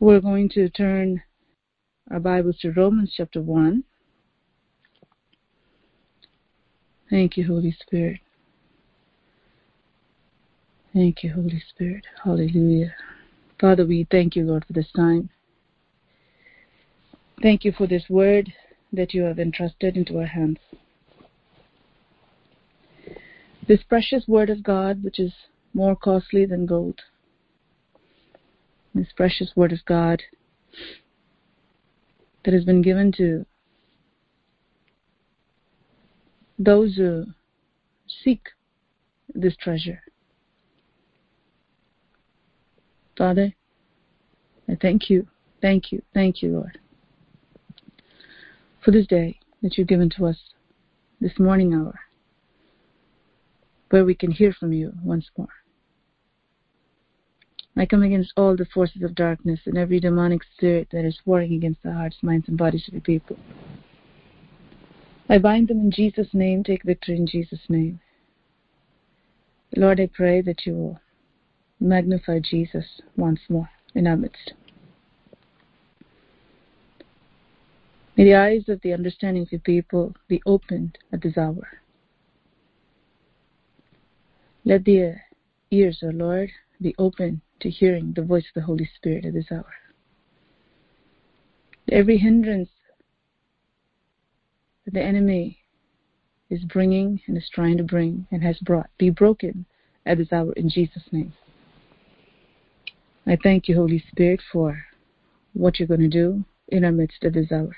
We're going to turn our Bibles to Romans chapter 1. Thank you, Holy Spirit. Thank you, Holy Spirit. Hallelujah. Father, we thank you, Lord, for this time. Thank you for this word that you have entrusted into our hands. This precious word of God, which is more costly than gold. This precious word of God that has been given to those who seek this treasure. Father, I thank you, thank you, thank you, Lord, for this day that you've given to us this morning hour, where we can hear from you once more. I come against all the forces of darkness and every demonic spirit that is warring against the hearts, minds, and bodies of the people. I bind them in Jesus' name, take victory in Jesus' name. Lord, I pray that you will magnify Jesus once more in our midst. May the eyes of the understanding of your people be opened at this hour. Let the ears, O Lord, be open to hearing the voice of the Holy Spirit at this hour. Every hindrance that the enemy is bringing and is trying to bring and has brought be broken at this hour in Jesus' name. I thank you, Holy Spirit, for what you're going to do in our midst at this hour.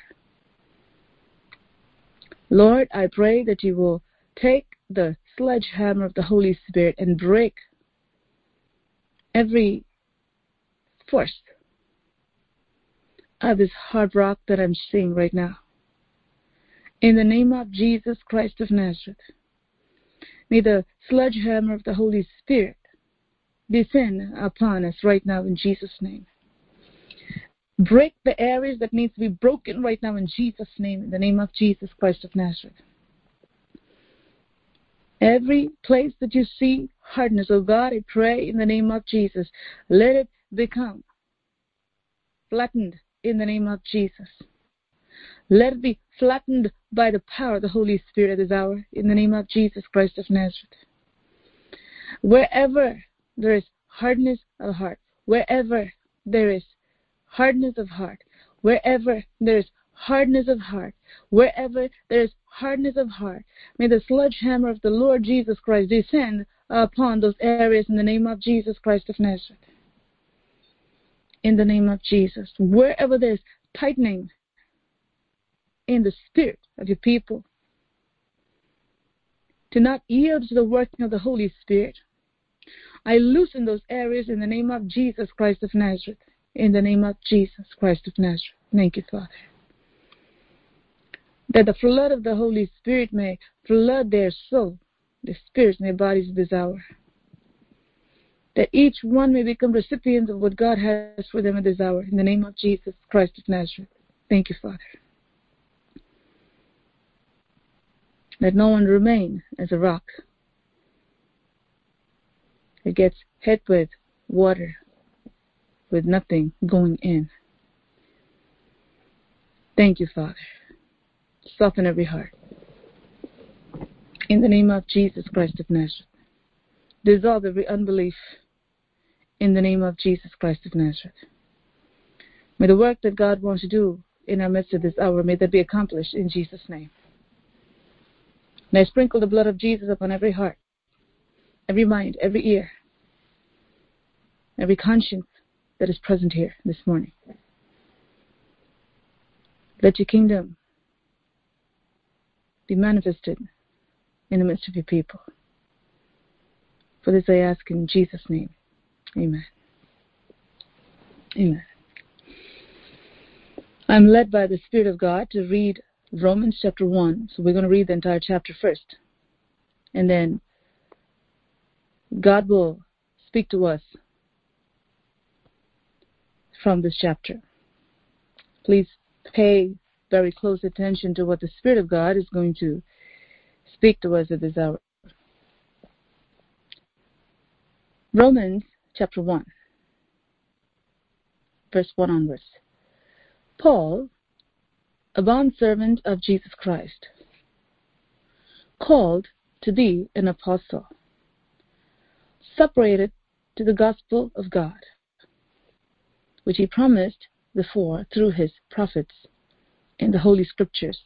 Lord, I pray that you will take the sledgehammer of the Holy Spirit and break every force of this hard rock that I'm seeing right now. In the name of Jesus Christ of Nazareth, may the sledgehammer of the Holy Spirit descend upon us right now in Jesus' name. Break the areas that needs to be broken right now in Jesus' name, in the name of Jesus Christ of Nazareth. Every place that you see hardness, oh God, I pray in the name of Jesus, let it become flattened in the name of Jesus. Let it be flattened by the power of the Holy Spirit at this hour in the name of Jesus Christ of Nazareth. Wherever there is hardness of heart, wherever there is hardness of heart, wherever there is hardness of heart, wherever there is hardness of heart, may the sledgehammer of the Lord Jesus Christ descend upon those areas in the name of Jesus Christ of Nazareth. In the name of Jesus. Wherever there's tightening in the spirit of your people, to not yield to the working of the Holy Spirit, I loosen those areas in the name of Jesus Christ of Nazareth. In the name of Jesus Christ of Nazareth. Thank you, Father that the flood of the Holy Spirit may flood their soul, their spirits, and their bodies this hour. That each one may become recipients of what God has for them at this hour. In the name of Jesus Christ of Nazareth. Thank you, Father. Let no one remain as a rock. It gets hit with water, with nothing going in. Thank you, Father soften every heart. In the name of Jesus Christ of Nazareth, dissolve every unbelief in the name of Jesus Christ of Nazareth. May the work that God wants to do in our midst of this hour, may that be accomplished in Jesus' name. May I sprinkle the blood of Jesus upon every heart, every mind, every ear, every conscience that is present here this morning. Let your kingdom be manifested in the midst of your people. For this I ask in Jesus' name. Amen. Amen. I'm led by the Spirit of God to read Romans chapter 1. So we're going to read the entire chapter first. And then God will speak to us from this chapter. Please pay very close attention to what the Spirit of God is going to speak to us at this hour. Romans chapter 1. verse 1 onwards. Paul, a bondservant of Jesus Christ, called to be an apostle, separated to the gospel of God, which he promised before through his prophets in the Holy Scriptures,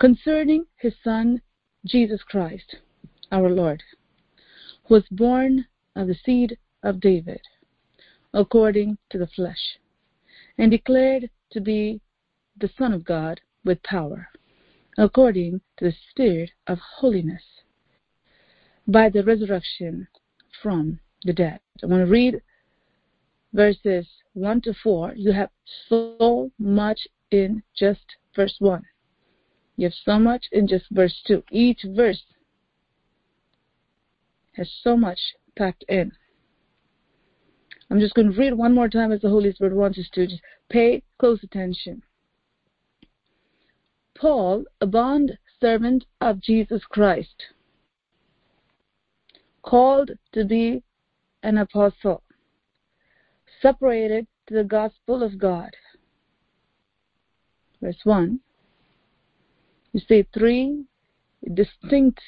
concerning his Son, Jesus Christ, our Lord, who was born of the seed of David, according to the flesh, and declared to be the Son of God with power, according to the Spirit of holiness, by the resurrection from the dead. I want to read verses 1 to 4. You have so much in just verse 1. You have so much in just verse 2. Each verse has so much packed in. I'm just going to read one more time as the Holy Spirit wants us to. Just pay close attention. Paul, a bond servant of Jesus Christ, called to be an apostle, separated to the gospel of God. Verse 1. You see three distinct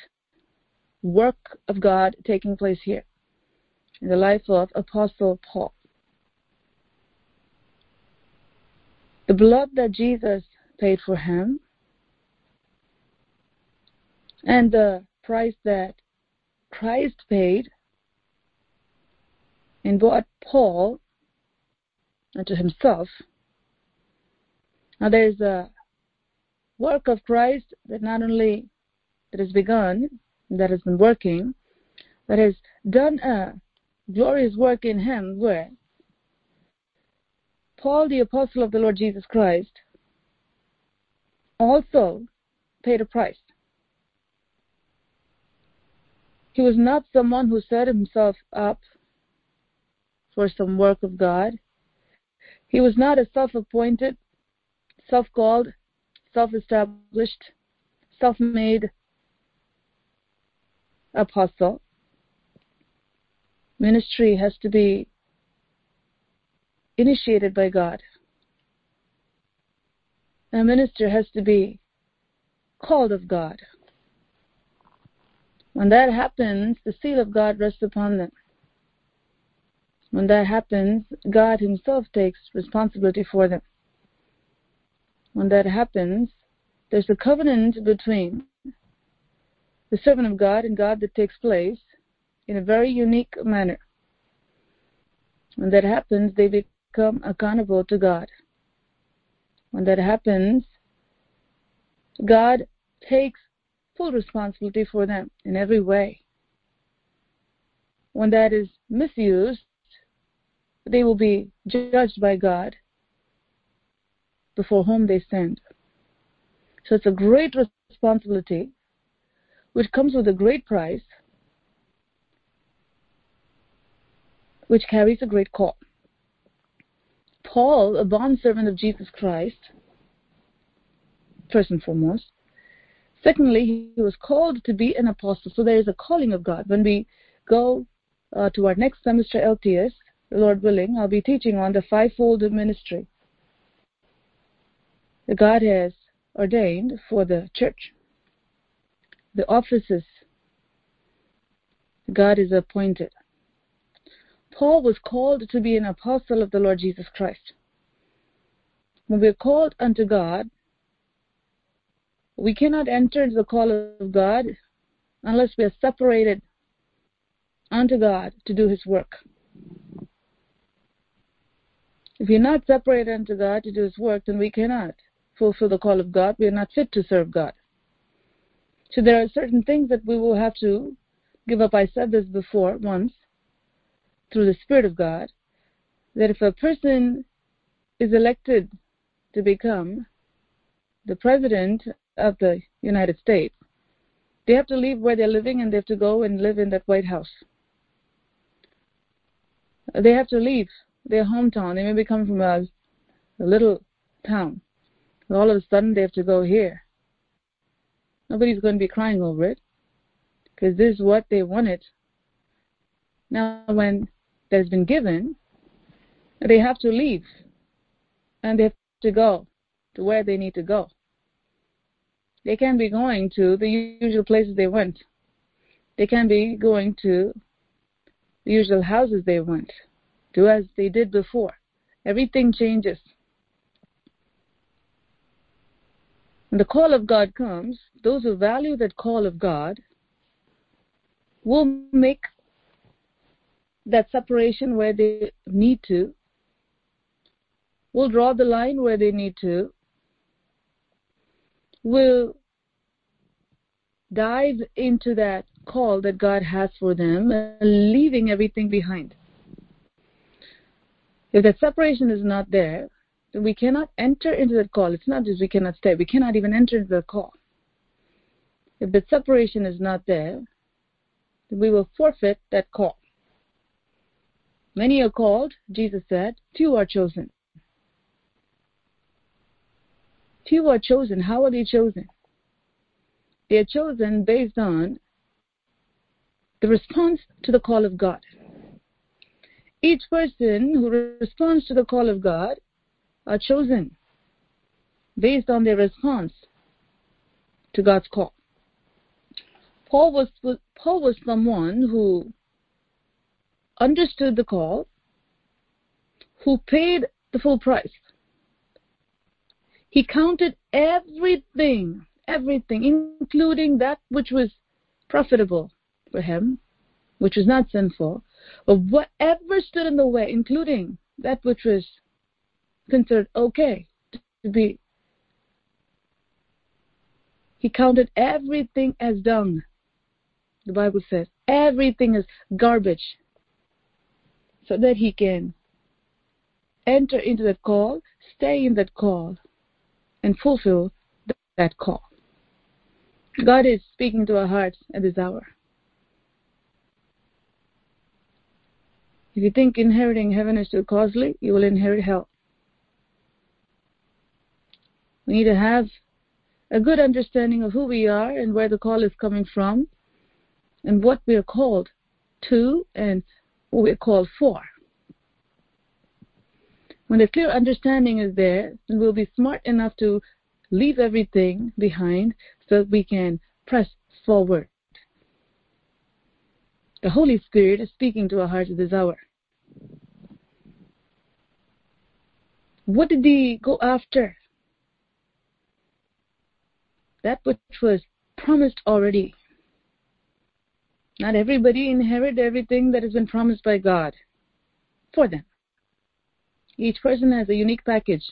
work of God taking place here in the life of Apostle Paul. The blood that Jesus paid for him and the price that Christ paid and brought Paul unto himself. Now there's a work of Christ that not only that has begun, that has been working, that has done a glorious work in him where Paul the apostle of the Lord Jesus Christ also paid a price. He was not someone who set himself up for some work of God. He was not a self appointed, self called, self established, self made apostle. Ministry has to be initiated by God. A minister has to be called of God. When that happens, the seal of God rests upon them. When that happens, God Himself takes responsibility for them. When that happens, there's a covenant between the servant of God and God that takes place in a very unique manner. When that happens, they become accountable to God. When that happens, God takes full responsibility for them in every way. When that is misused, they will be judged by God before whom they stand. So it's a great responsibility which comes with a great price, which carries a great call. Paul, a bondservant of Jesus Christ, first and foremost, Secondly, he was called to be an apostle. So there is a calling of God. When we go uh, to our next semester LTS, Lord willing, I'll be teaching on the fivefold ministry God has ordained for the church. The offices God is appointed. Paul was called to be an apostle of the Lord Jesus Christ. When we are called unto God, we cannot enter the call of God unless we are separated unto God to do His work. If we're not separated unto God to do His work, then we cannot fulfill the call of God. We are not fit to serve God. So there are certain things that we will have to give up. I said this before once through the Spirit of God that if a person is elected to become the president of the United States, they have to leave where they're living and they have to go and live in that White House. They have to leave their hometown. They may be coming from a, a little town. And all of a sudden, they have to go here. Nobody's going to be crying over it because this is what they wanted. Now, when that has been given, They have to leave and they have to go to where they need to go. They can't be going to the usual places they went. They can't be going to the usual houses they went do as they did before. Everything changes. When the call of God comes, those who value that call of God will make that separation where they need to, will draw the line where they need to, will dive into that call that God has for them, leaving everything behind. If that separation is not there, we cannot enter into that call. It's not just we cannot stay, we cannot even enter into the call. If the separation is not there, then we will forfeit that call. Many are called, Jesus said, few are chosen. Few are chosen. How are they chosen? They are chosen based on the response to the call of God. Each person who responds to the call of God are chosen based on their response to God's call. Paul was Paul was someone who understood the call, who paid the full price. He counted everything, everything, including that which was profitable for him, which was not sinful, but whatever stood in the way, including that which was considered okay to be. He counted everything as dung. The Bible says everything is garbage so that he can enter into that call, stay in that call, and fulfill that call. God is speaking to our hearts at this hour. If you think inheriting heaven is too costly, you will inherit hell. We need to have a good understanding of who we are and where the call is coming from and what we are called to and what we're called for. When a clear understanding is there, then we'll be smart enough to leave everything behind so that we can press forward. The Holy Spirit is speaking to our hearts this hour. What did he go after? That which was promised already. Not everybody inherit everything that has been promised by God for them. Each person has a unique package,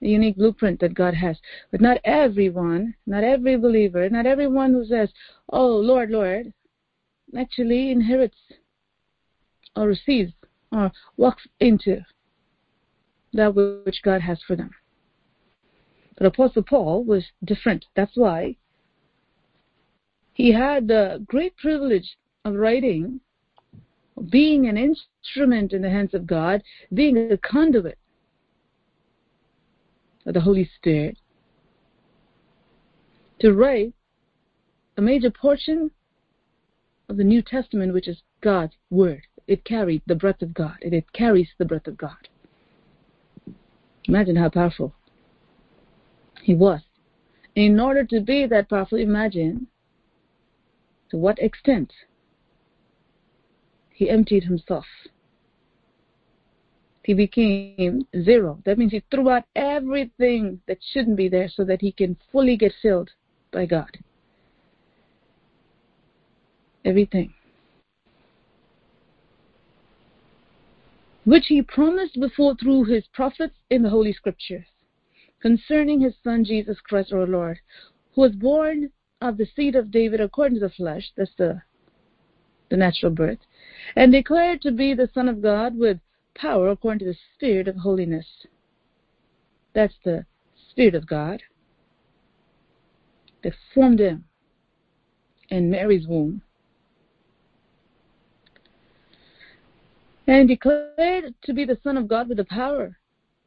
a unique blueprint that God has. But not everyone, not every believer, not everyone who says, Oh, Lord, Lord, actually inherits or receives or walks into that which God has for them. But Apostle Paul was different. That's why he had the great privilege of writing, being an instrument in the hands of God, being a conduit of the Holy Spirit, to write a major portion of the New Testament, which is God's Word it carried the breath of God. It, it carries the breath of God. Imagine how powerful he was. In order to be that powerful, imagine to what extent he emptied himself. He became zero. That means he threw out everything that shouldn't be there so that he can fully get filled by God. Everything. which he promised before through his prophets in the Holy Scriptures, concerning his Son Jesus Christ our Lord, who was born of the seed of David according to the flesh, that's the, the natural birth, and declared to be the Son of God with power according to the Spirit of holiness. That's the Spirit of God that formed him in Mary's womb and declared to be the Son of God with the power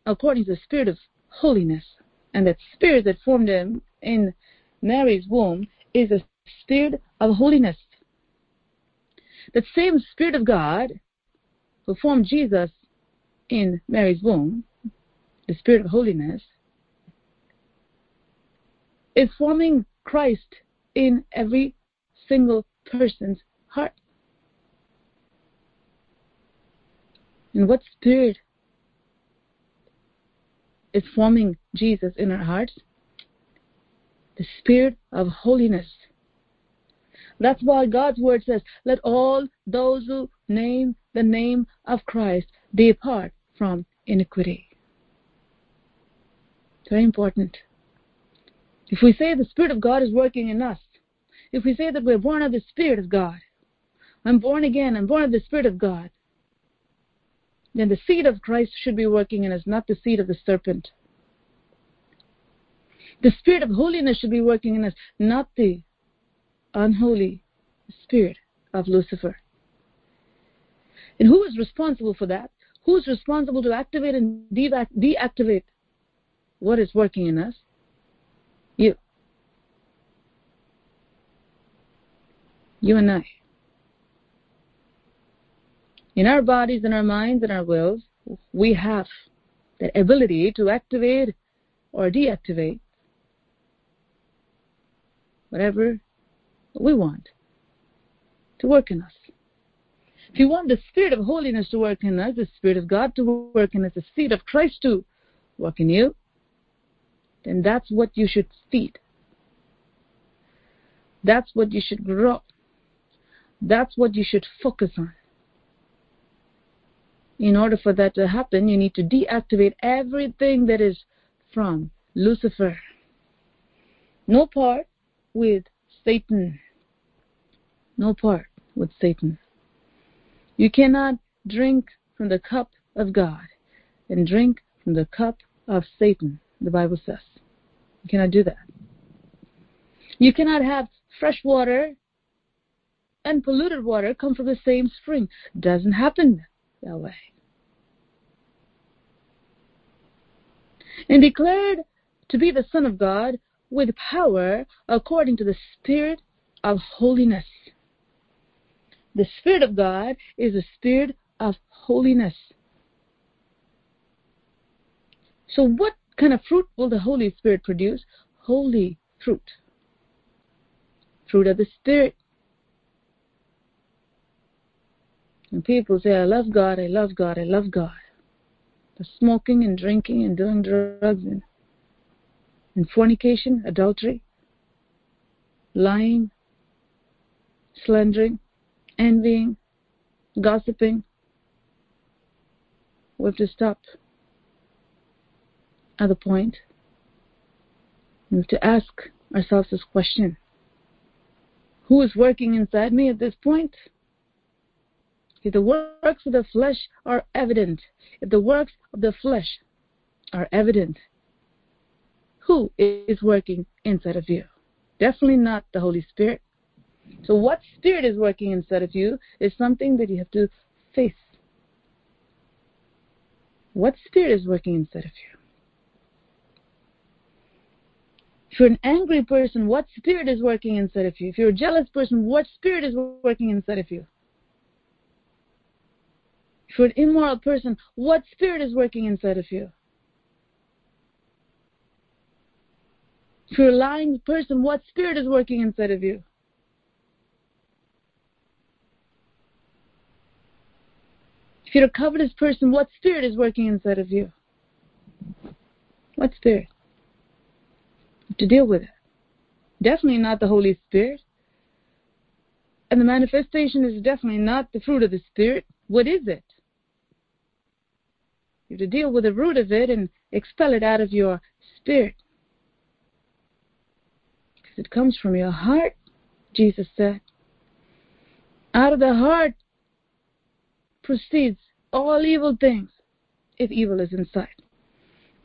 according to the Spirit of holiness. And that Spirit that formed him in Mary's womb is a Spirit of holiness. That same Spirit of God who formed Jesus in Mary's womb, the Spirit of holiness, is forming Christ in every single person's heart. And what spirit is forming Jesus in our hearts? The spirit of holiness. That's why God's word says, Let all those who name the name of Christ depart from iniquity. Very important. If we say the Spirit of God is working in us, if we say that we're born of the Spirit of God, I'm born again, I'm born of the Spirit of God, then the seed of Christ should be working in us, not the seed of the serpent. The Spirit of holiness should be working in us, not the unholy spirit of Lucifer. And who is responsible for that? Who's responsible to activate and deactivate what is working in us? You. You and I. In our bodies and our minds and our wills, we have that ability to activate or deactivate whatever we want to work in us. If you want the Spirit of holiness to work in us, the Spirit of God to work in us, the seed of Christ to work in you, then that's what you should feed. That's what you should grow. That's what you should focus on. In order for that to happen, you need to deactivate everything that is from Lucifer. No part with Satan no part with Satan. You cannot drink from the cup of God and drink from the cup of Satan, the Bible says. You cannot do that. You cannot have fresh water and polluted water come from the same spring. Doesn't happen that way. And declared to be the Son of God with power according to the Spirit of holiness. The Spirit of God is the spirit of holiness. So, what kind of fruit will the Holy Spirit produce? Holy fruit. Fruit of the Spirit. And people say, I love God, I love God, I love God. But smoking and drinking and doing drugs and, and fornication, adultery, lying, slandering, envying, gossiping. We have to stop at the point. We have to ask ourselves this question Who is working inside me at this point? If the works of the flesh are evident, if the works of the flesh are evident, who is working inside of you? Definitely not the Holy Spirit. So, what spirit is working inside of you is something that you have to face. What spirit is working inside of you? If you're an angry person, what spirit is working inside of you? If you're a jealous person, what spirit is working inside of you? If you're an immoral person, what spirit is working inside of you? If you're a lying person, what spirit is working inside of you? If you're a covetous person, what spirit is working inside of you? What spirit? To deal with it. Definitely not the Holy Spirit. And the manifestation is definitely not the fruit of the Spirit. What is it? You have to deal with the root of it and expel it out of your spirit. Because it comes from your heart, Jesus said. Out of the heart proceeds all evil things if evil is inside.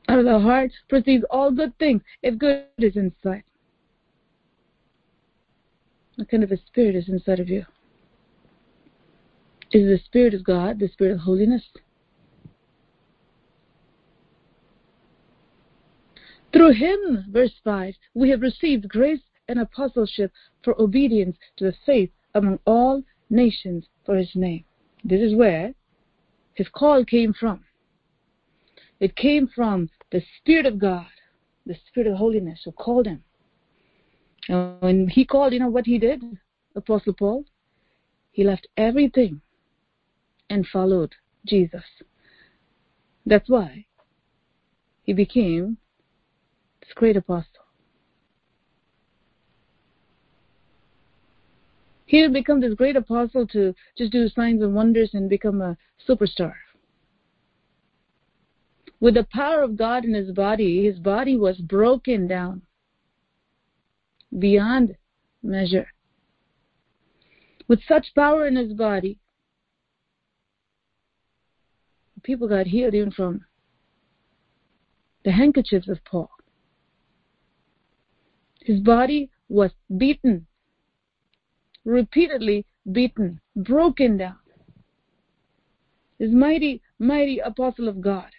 Out of the heart proceeds all good things if good is inside. What kind of a spirit is inside of you? Is it the Spirit of God the Spirit of holiness? Through him, verse 5, we have received grace and apostleship for obedience to the faith among all nations for his name. This is where his call came from. It came from the Spirit of God, the Spirit of holiness who called him. And when he called, you know what he did, Apostle Paul? He left everything and followed Jesus. That's why he became great apostle. He didn't become this great apostle to just do signs and wonders and become a superstar. With the power of God in his body, his body was broken down beyond measure. With such power in his body, people got healed even from the handkerchiefs of Paul. His body was beaten, repeatedly beaten, broken down. His mighty, mighty apostle of God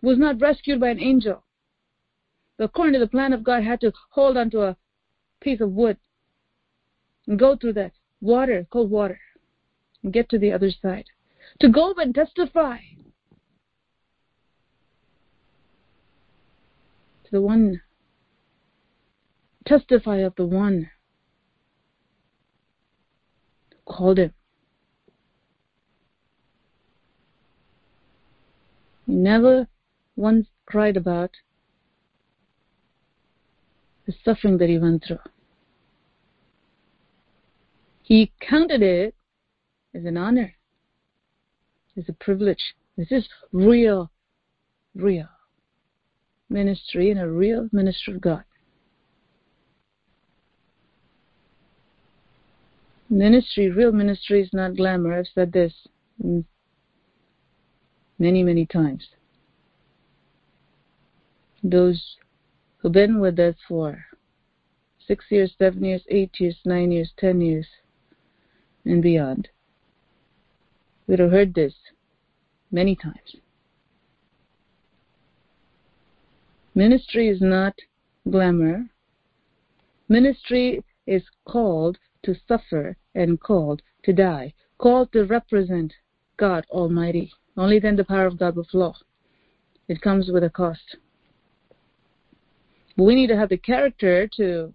was not rescued by an angel. According to the plan of God, had to hold onto a piece of wood and go through that water, cold water, and get to the other side. To go and testify to the one, testify of the one called him. He never once cried about the suffering that he went through. He counted it as an honor, as a privilege. This is real, real ministry and a real minister of God. Ministry, real ministry is not glamour. I've said this many, many times. Those who've been with us for six years, seven years, eight years, nine years, ten years, and beyond would have heard this many times. Ministry is not glamour. Ministry is called to suffer and called to die, called to represent God Almighty. Only then the power of God will flow. It comes with a cost. We need to have the character to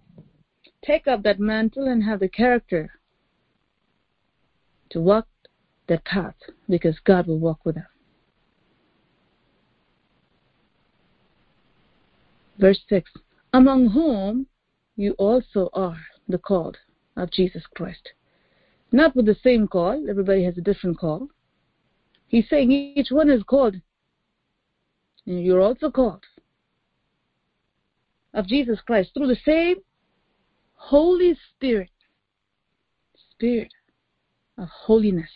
take up that mantle and have the character to walk that path because God will walk with us. Verse 6 Among whom you also are the called of Jesus Christ. Not with the same call, everybody has a different call. He's saying each one is called, and you're also called of Jesus Christ through the same Holy Spirit, Spirit of holiness.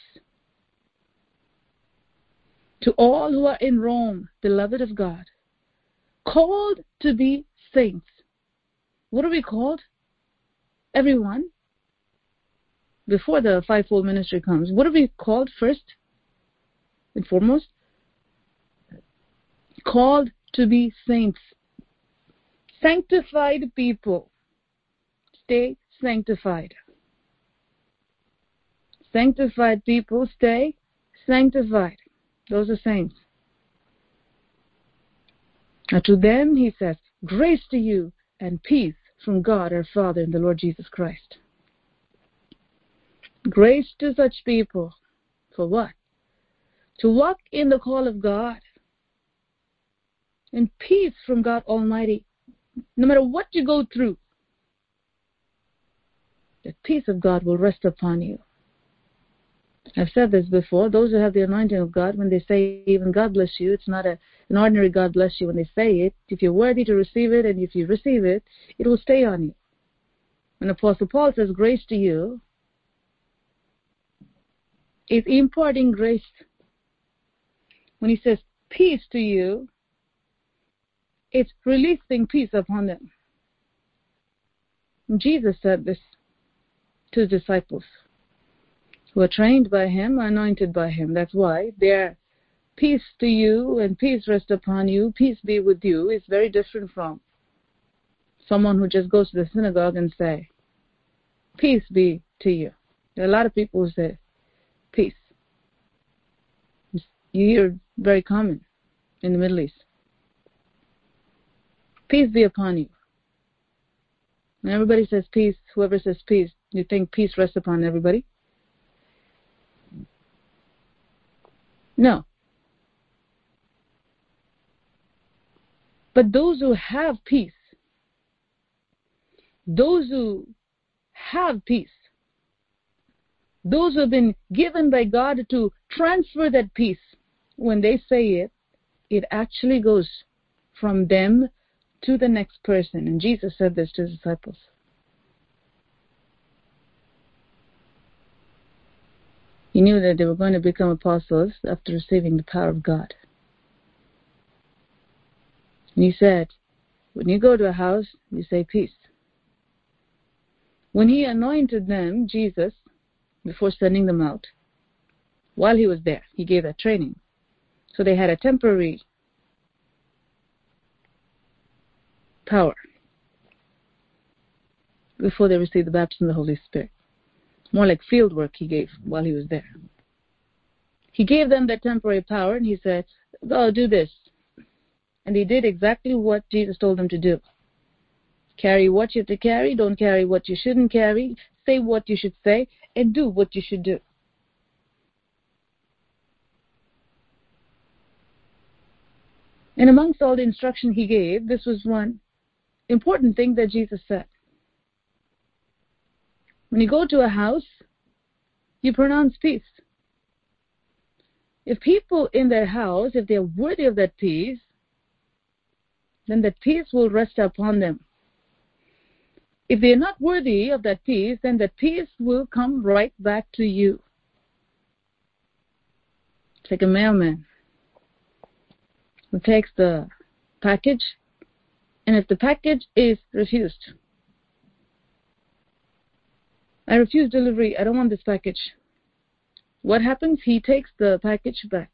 To all who are in Rome, beloved of God, called to be saints. What are we called? Everyone. Before the fivefold ministry comes, what are we called first and foremost? Called to be saints sanctified people. Stay sanctified. Sanctified people stay sanctified. Those are saints. Now to them, he says, grace to you and peace from God our Father and the Lord Jesus Christ. Grace to such people. For what? To walk in the call of God. And peace from God Almighty no matter what you go through, the peace of God will rest upon you. I've said this before. Those who have the anointing of God, when they say even God bless you, it's not a, an ordinary God bless you when they say it. If you're worthy to receive it and if you receive it, it will stay on you. When Apostle Paul says grace to you, it's imparting grace. When he says peace to you, it's releasing peace upon them. Jesus said this to his disciples who are trained by him, anointed by him. That's why their peace to you and peace rest upon you, peace be with you is very different from someone who just goes to the synagogue and say, peace be to you. There are a lot of people who say, peace. You hear very common in the Middle East. Peace be upon you. When everybody says peace, whoever says peace, you think peace rests upon everybody? No. But those who have peace, those who have peace, those who have been given by God to transfer that peace, when they say it, it actually goes from them to the next person. And Jesus said this to his disciples. He knew that they were going to become apostles after receiving the power of God. And he said, when you go to a house, you say peace. When he anointed them, Jesus, before sending them out, while he was there, he gave that training. So they had a temporary power before they received the baptism of the Holy Spirit. More like field work he gave while he was there. He gave them that temporary power and he said, Go do this. And they did exactly what Jesus told them to do. Carry what you have to carry, don't carry what you shouldn't carry, say what you should say, and do what you should do. And amongst all the instruction he gave, this was one important thing that Jesus said. When you go to a house, you pronounce peace. If people in their house, if they are worthy of that peace, then that peace will rest upon them. If they are not worthy of that peace, then that peace will come right back to you. It's like a mailman who takes the package, and if the package is refused, I refuse delivery, I don't want this package. What happens? He takes the package back.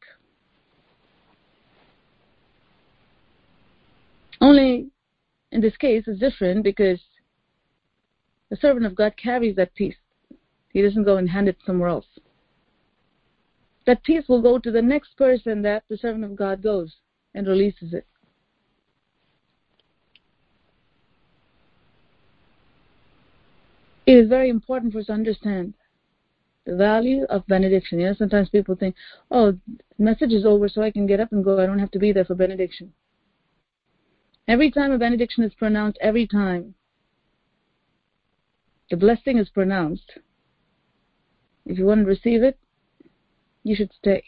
Only in this case, it's different because the servant of God carries that peace. He doesn't go and hand it somewhere else. That peace will go to the next person that the servant of God goes and releases it. It is very important for us to understand the value of benediction. You know, sometimes people think, oh, message is over so I can get up and go. I don't have to be there for benediction. Every time a benediction is pronounced, every time the blessing is pronounced, if you want to receive it, you should stay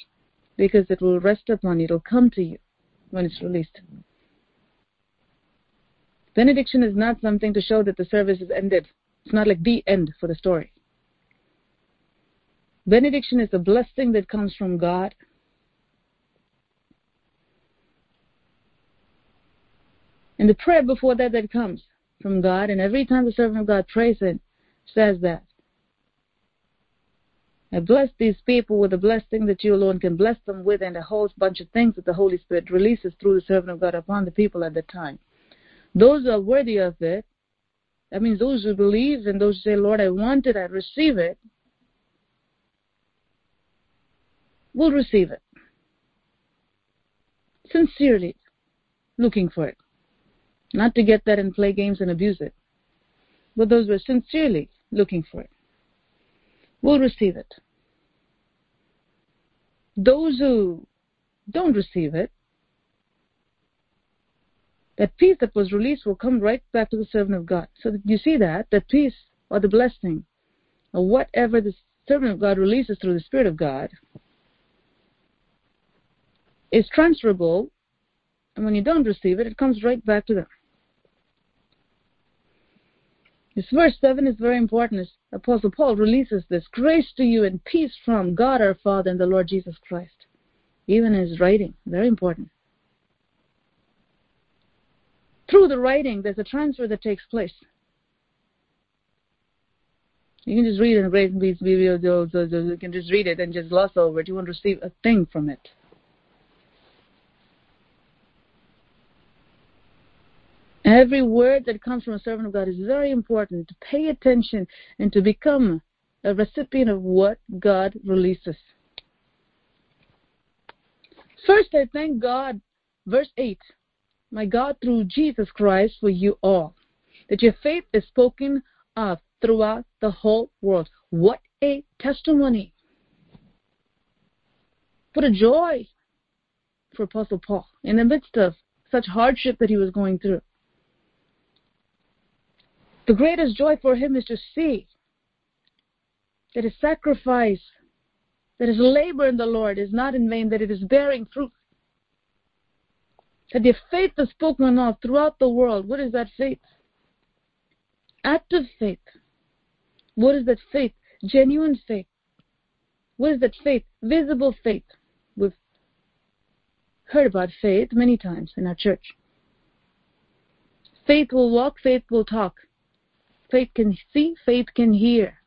because it will rest upon you, it will come to you when it's released. Benediction is not something to show that the service is ended. It's not like the end for the story. Benediction is a blessing that comes from God. And the prayer before that that comes from God, and every time the servant of God prays it, says that. I bless these people with a blessing that you alone can bless them with, and a whole bunch of things that the Holy Spirit releases through the servant of God upon the people at that time. Those who are worthy of it, that means those who believe and those who say, Lord, I want it, I receive it, will receive it. Sincerely looking for it. Not to get that and play games and abuse it. But those who are sincerely looking for it will receive it. Those who don't receive it, that peace that was released will come right back to the servant of God. So you see that, that peace or the blessing or whatever the servant of God releases through the Spirit of God is transferable, and when you don't receive it, it comes right back to them. This verse 7 is very important. Apostle Paul releases this grace to you and peace from God our Father and the Lord Jesus Christ. Even his writing, very important. Through the writing, there's a transfer that takes place. You can just read it Grace and you can just read it and just gloss over it. You won't receive a thing from it. Every word that comes from a servant of God is very important to pay attention and to become a recipient of what God releases. First, I thank God, verse 8, my God, through Jesus Christ for you all, that your faith is spoken of throughout the whole world. What a testimony! What a joy for Apostle Paul in the midst of such hardship that he was going through. The greatest joy for him is to see that his sacrifice, that his labor in the Lord is not in vain, that it is bearing fruit. That the faith is spoken of throughout the world. What is that faith? Active faith. What is that faith? Genuine faith. What is that faith? Visible faith. We've heard about faith many times in our church. Faith will walk, faith will talk. Faith can see, faith can hear.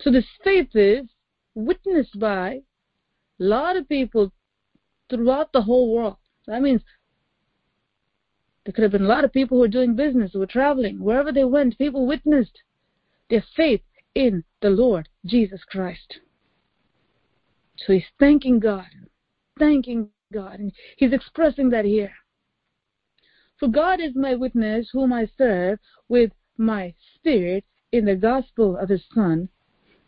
So this faith is witnessed by a lot of people throughout the whole world. That means there could have been a lot of people who were doing business, who were traveling. Wherever they went, people witnessed their faith in the Lord Jesus Christ. So he's thanking God, thanking God, and he's expressing that here. For God is my witness, whom I serve with my spirit in the gospel of his Son,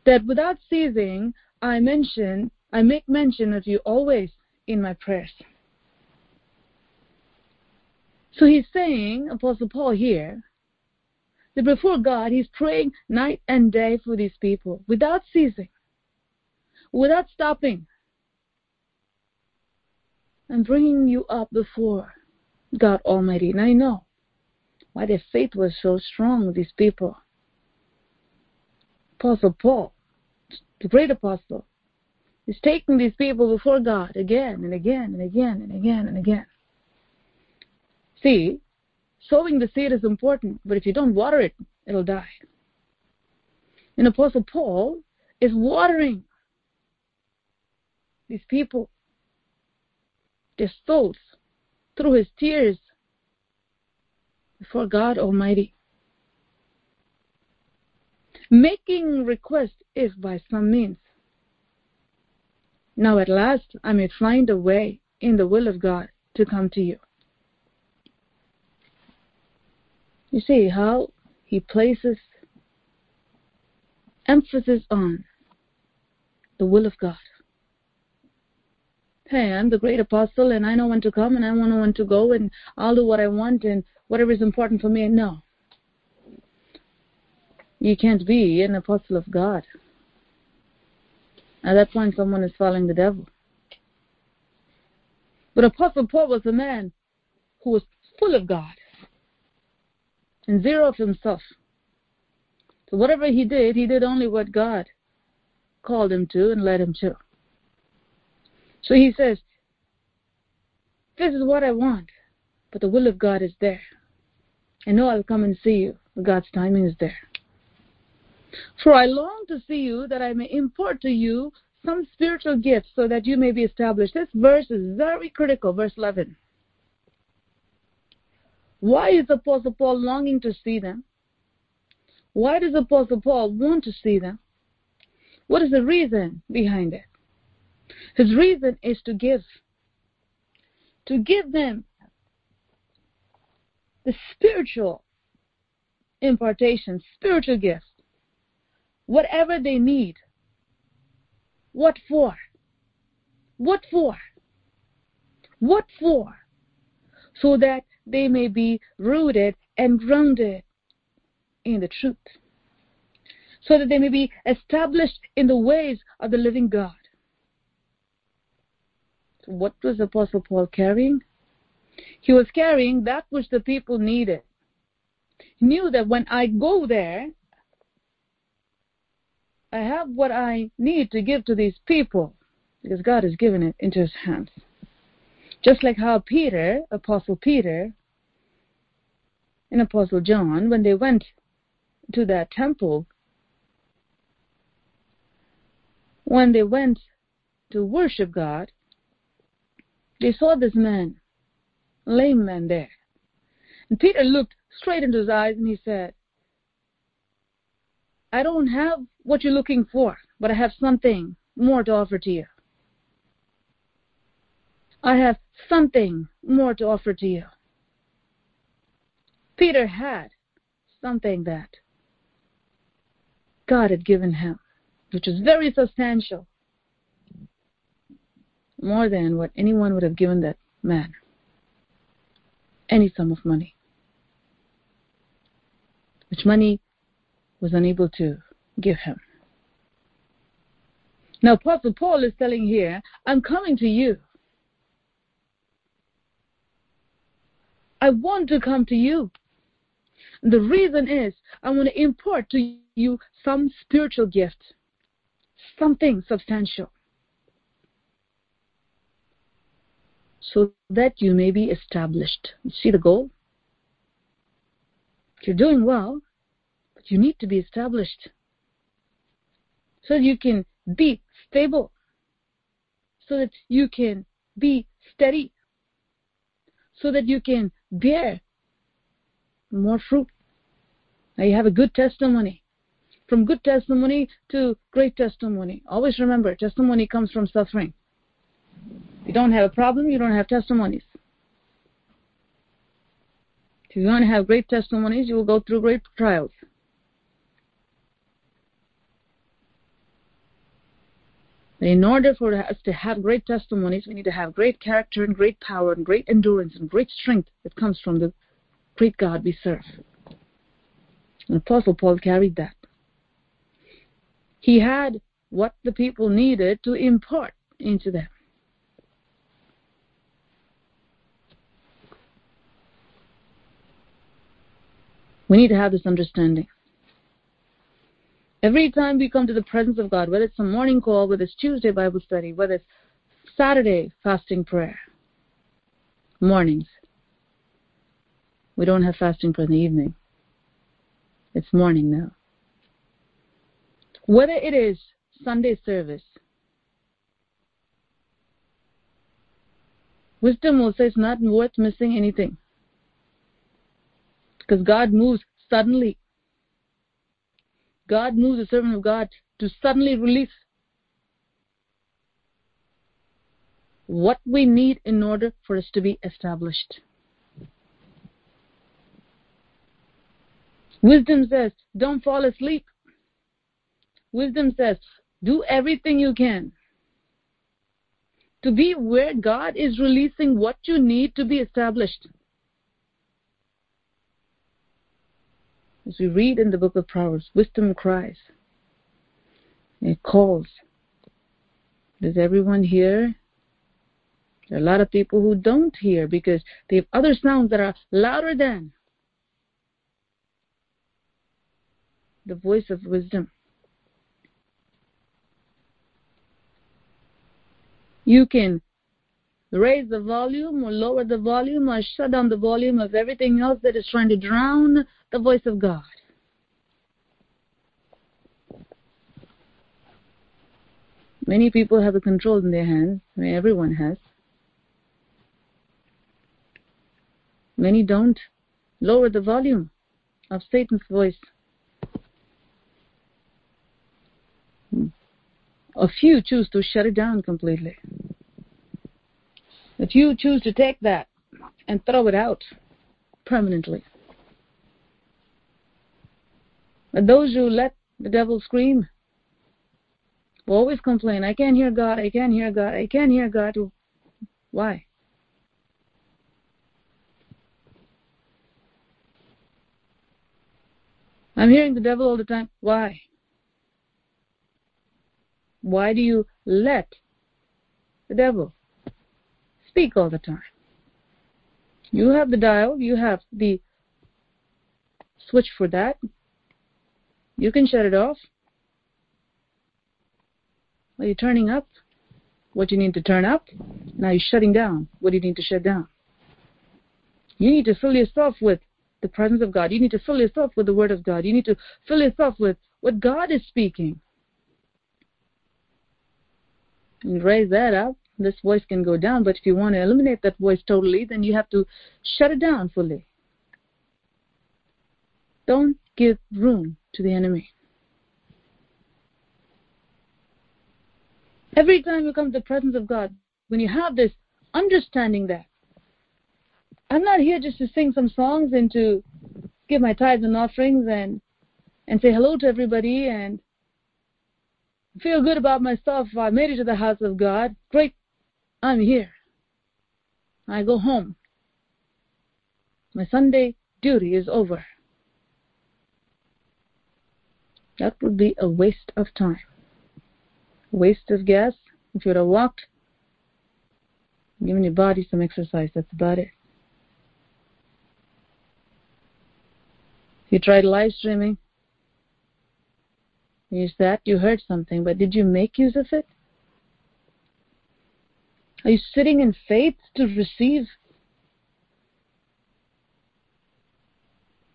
that without ceasing I mention, I make mention of you always in my prayers. So he's saying, Apostle Paul here, that before God, he's praying night and day for these people without ceasing, without stopping. I'm bringing you up before God Almighty. And I know why their faith was so strong, these people. Apostle Paul, the great apostle, is taking these people before God again and again and again and again and again. See, sowing the seed is important, but if you don't water it, it'll die. And Apostle Paul is watering these people, their souls, through his tears before God Almighty. Making request if by some means. Now at last I may find a way in the will of God to come to you. You see how he places emphasis on the will of God. I'm the great apostle and I know when to come and I know when to go and I'll do what I want and whatever is important for me. No. You can't be an apostle of God. At that point, someone is following the devil. But Apostle Paul was a man who was full of God and zero of himself. So whatever he did, he did only what God called him to and led him to. So he says, This is what I want, but the will of God is there. I know I'll come and see you, but God's timing is there. For I long to see you that I may impart to you some spiritual gifts so that you may be established. This verse is very critical, verse 11. Why is Apostle Paul longing to see them? Why does Apostle Paul want to see them? What is the reason behind it? His reason is to give. To give them the spiritual impartation, spiritual gifts whatever they need. What for? What for? What for? So that they may be rooted and grounded in the truth. So that they may be established in the ways of the living God. What was Apostle Paul carrying? He was carrying that which the people needed. He knew that when I go there, I have what I need to give to these people because God has given it into his hands. Just like how Peter, Apostle Peter, and Apostle John, when they went to that temple, when they went to worship God, they saw this man, lame man there. And Peter looked straight into his eyes and he said, I don't have what you're looking for, but I have something more to offer to you. I have something more to offer to you. Peter had something that God had given him, which was very substantial, more than what anyone would have given that man any sum of money, which money was unable to give him. Now, Apostle Paul is telling here, I'm coming to you. I want to come to you. The reason is I want to impart to you some spiritual gift, something substantial, so that you may be established. You see the goal? You're doing well, but you need to be established so you can be stable, so that you can be steady, so that you can bear more fruit. Now you have a good testimony. From good testimony to great testimony. Always remember, testimony comes from suffering. You don't have a problem, you don't have testimonies. If you want to have great testimonies, you will go through great trials. in order for us to have great testimonies, we need to have great character and great power and great endurance and great strength that comes from the great God we serve. And Apostle Paul carried that. He had what the people needed to impart into them. We need to have this understanding. Every time we come to the presence of God, whether it's a morning call, whether it's Tuesday Bible study, whether it's Saturday fasting prayer, mornings. We don't have fasting prayer in the evening. It's morning now. Whether it is Sunday service, wisdom will say it's not worth missing anything. Because God moves suddenly. God moves the servant of God to suddenly release what we need in order for us to be established. Wisdom says, don't fall asleep. Wisdom says, do everything you can to be where God is releasing what you need to be established. As we read in the book of Proverbs, wisdom cries. It calls. Does everyone hear? There are a lot of people who don't hear because they have other sounds that are louder than the voice of wisdom. You can raise the volume or lower the volume or shut down the volume of everything else that is trying to drown the voice of God. Many people have the control in their hands. I mean, everyone has. Many don't. Lower the volume of Satan's voice. Hmm. A few choose to shut it down completely. If you choose to take that and throw it out permanently. But those who let the devil scream will always complain, I can't hear God, I can't hear God, I can't hear God. Why? I'm hearing the devil all the time. Why? Why do you let the devil speak all the time. You have the dial, you have the switch for that. You can shut it off. Are you turning up what you need to turn up? Now you're shutting down what you need to shut down. You need to fill yourself with the presence of God. You need to fill yourself with the Word of God. You need to fill yourself with what God is speaking. And raise that up this voice can go down, but if you want to eliminate that voice totally, then you have to shut it down fully. Don't give room to the enemy. Every time you come to the presence of God, when you have this understanding that. I'm not here just to sing some songs and to give my tithes and offerings and and say hello to everybody and feel good about myself. I made it to the house of God. Great, I'm here. I go home. My Sunday duty is over. That would be a waste of time. Waste of gas. If you would have walked, given your body some exercise, that's about it. You tried live streaming. Use that. You heard something, but did you make use of it? Are you sitting in faith to receive?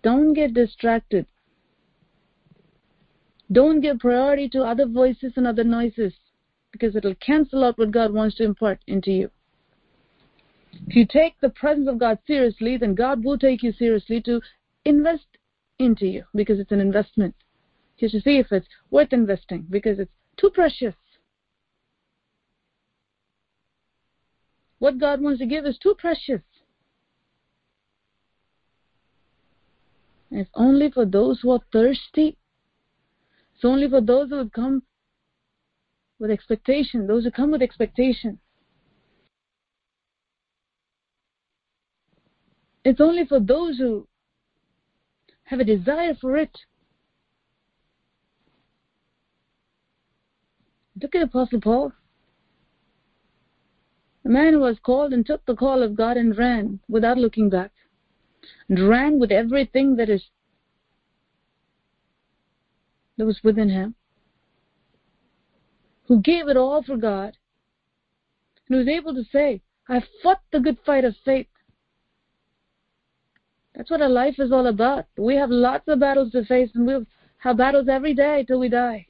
Don't get distracted. Don't give priority to other voices and other noises because it'll cancel out what God wants to impart into you. If you take the presence of God seriously, then God will take you seriously to invest into you because it's an investment. You should see if it's worth investing because it's too precious. What God wants to give is too precious. And it's only for those who are thirsty. It's only for those who come with expectation, those who come with expectation. It's only for those who have a desire for it. Look at Apostle Paul. A man who was called and took the call of God and ran without looking back. And ran with everything that is that was within him. Who gave it all for God. And who was able to say, I fought the good fight of faith. That's what our life is all about. We have lots of battles to face, and we'll have battles every day till we die.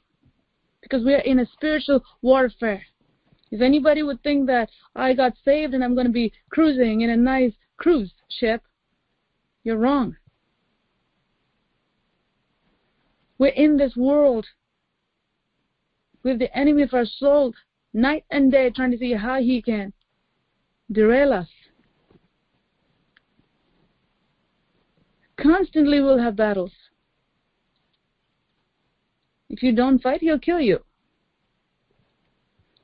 Because we are in a spiritual warfare. If anybody would think that I got saved and I'm going to be cruising in a nice cruise ship, you're wrong. We're in this world with the enemy of our soul night and day trying to see how he can derail us. Constantly we'll have battles. If you don't fight, he'll kill you.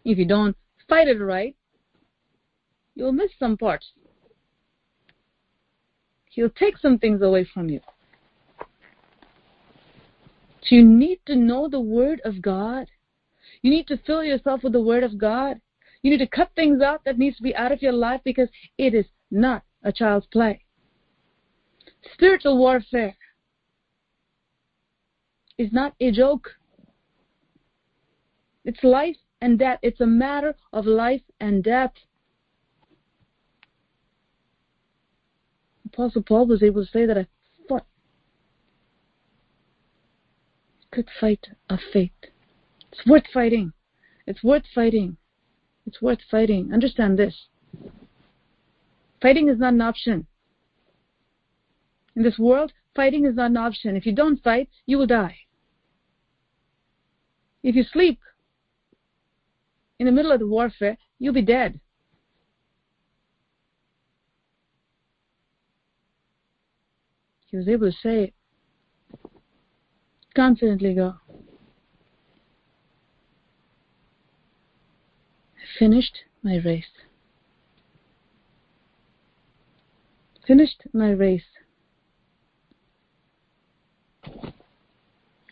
If you don't fight it right, you'll miss some parts. He'll take some things away from you. So you need to know the Word of God. You need to fill yourself with the Word of God. You need to cut things out that needs to be out of your life because it is not a child's play. Spiritual warfare is not a joke. It's life and death. It's a matter of life and death. Apostle Paul was able to say that I fought good fight of faith. It's worth fighting. It's worth fighting. It's worth fighting. Understand this. Fighting is not an option. In this world, fighting is not an option. If you don't fight, you will die. If you sleep in the middle of the warfare, you'll be dead. He was able to say, it confidently go. I finished my race. Finished my race.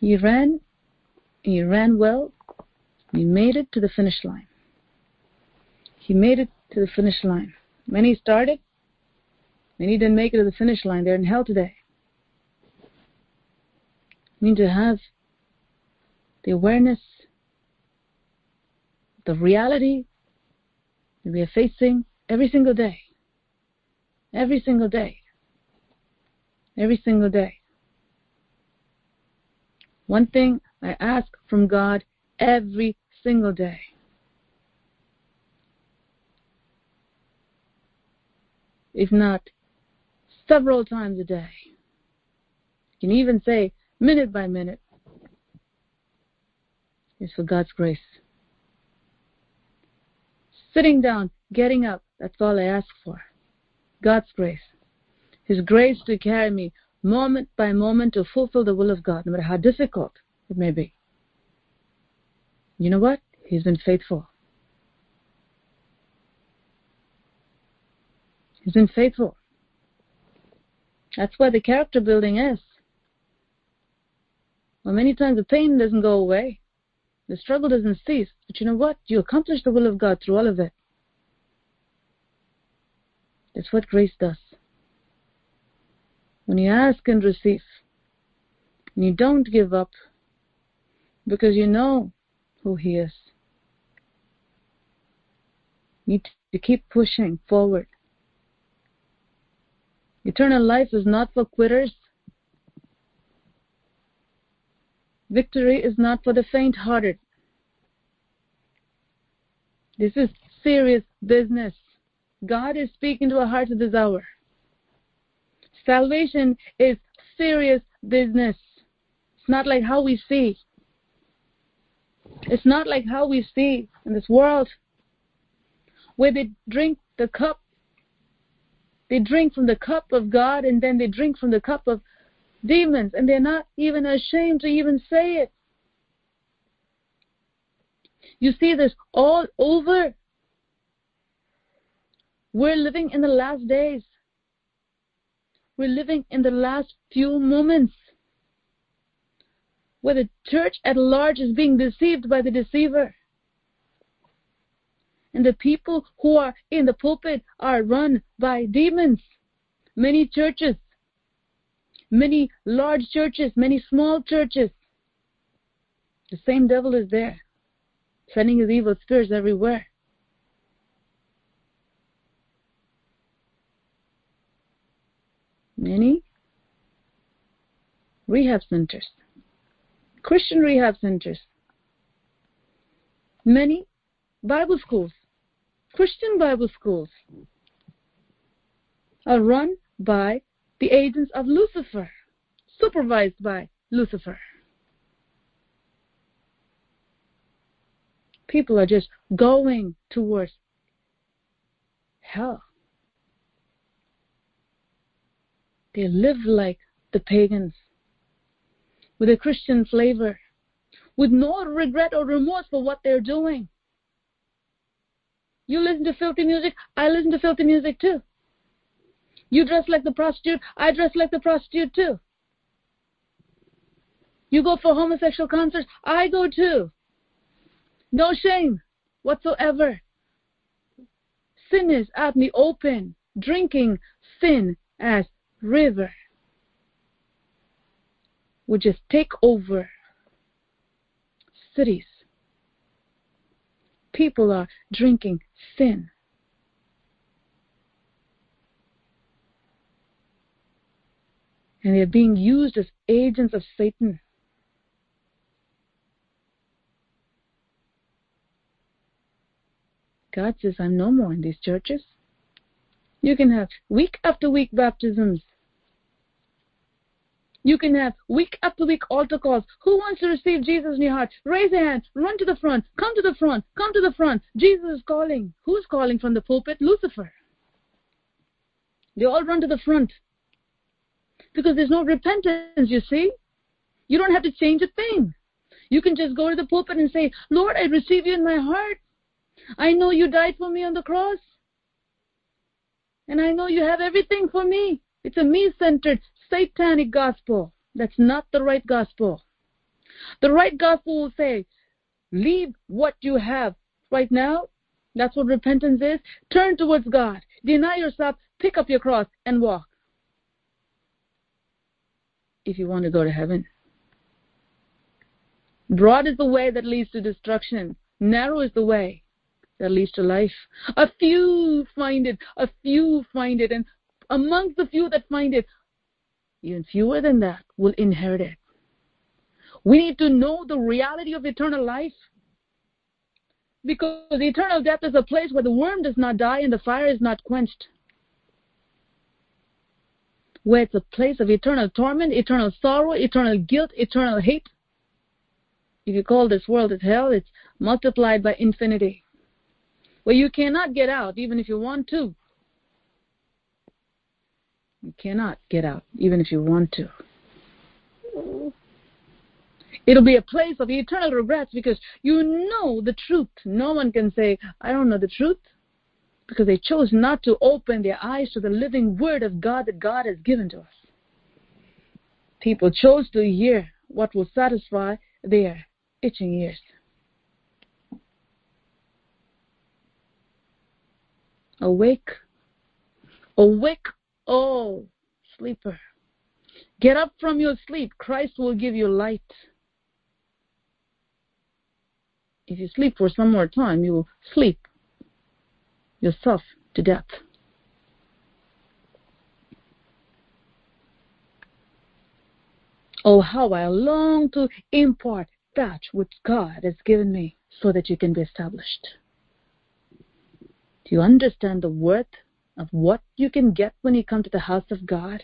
He ran, he ran well, he made it to the finish line. He made it to the finish line. Many started, many didn't make it to the finish line. They're in hell today. You need to have the awareness, the reality that we are facing every single day. Every single day. Every single day. One thing I ask from God every single day. If not several times a day. You can even say minute by minute. It's for God's grace. Sitting down, getting up, That's all I ask for. God's grace. His grace to carry me moment by moment to fulfill the will of God, no matter how difficult it may be. You know what? He's been faithful. He's been faithful. That's why the character building is. Well, many times the pain doesn't go away. The struggle doesn't cease. But you know what? You accomplish the will of God through all of it. That's what grace does. When you ask and receive, and you don't give up because you know who He is, need to keep pushing forward. Eternal life is not for quitters. Victory is not for the faint hearted. This is serious business. God is speaking to our hearts at this hour. Salvation is serious business. It's not like how we see. It's not like how we see in this world where they drink the cup. They drink from the cup of God and then they drink from the cup of demons and they're not even ashamed to even say it. You see this all over. We're living in the last days. We're living in the last few moments where the church at large is being deceived by the deceiver. And the people who are in the pulpit are run by demons. Many churches, many large churches, many small churches. The same devil is there, sending his evil spirits everywhere. many rehab centers, Christian rehab centers, many Bible schools, Christian Bible schools are run by the agents of Lucifer, supervised by Lucifer. People are just going towards hell. They live like the pagans, with a Christian flavor, with no regret or remorse for what they're doing. You listen to filthy music, I listen to filthy music too. You dress like the prostitute, I dress like the prostitute too. You go for homosexual concerts, I go too. No shame whatsoever. Sin is out in the open, drinking sin as river would just take over cities. People are drinking sin. And they're being used as agents of Satan. God says, I'm no more in these churches. You can have week after week baptisms you can have week after week altar calls. Who wants to receive Jesus in your heart? Raise your hand. Run to the front. Come to the front. Come to the front. Jesus is calling. Who's calling from the pulpit? Lucifer. They all run to the front. Because there's no repentance, you see. You don't have to change a thing. You can just go to the pulpit and say, Lord, I receive you in my heart. I know you died for me on the cross. And I know you have everything for me. It's a me centered, satanic gospel. That's not the right gospel. The right gospel will say, leave what you have right now. That's what repentance is. Turn towards God. Deny yourself. Pick up your cross and walk. If you want to go to heaven. Broad is the way that leads to destruction. Narrow is the way that leads to life. A few find it. A few find it. And amongst the few that find it, even fewer than that will inherit it. We need to know the reality of eternal life. Because eternal death is a place where the worm does not die and the fire is not quenched. Where it's a place of eternal torment, eternal sorrow, eternal guilt, eternal hate. If you call this world as hell, it's multiplied by infinity. where you cannot get out even if you want to. You cannot get out even if you want to. It'll be a place of eternal regrets because you know the truth. No one can say, I don't know the truth because they chose not to open their eyes to the living word of God that God has given to us. People chose to hear what will satisfy their itching ears. Awake, awake, oh sleeper. Get up from your sleep. Christ will give you light. If you sleep for some more time, you will sleep yourself to death. Oh, how I long to impart that which God has given me so that you can be established. Do you understand the worth of what you can get when you come to the house of God?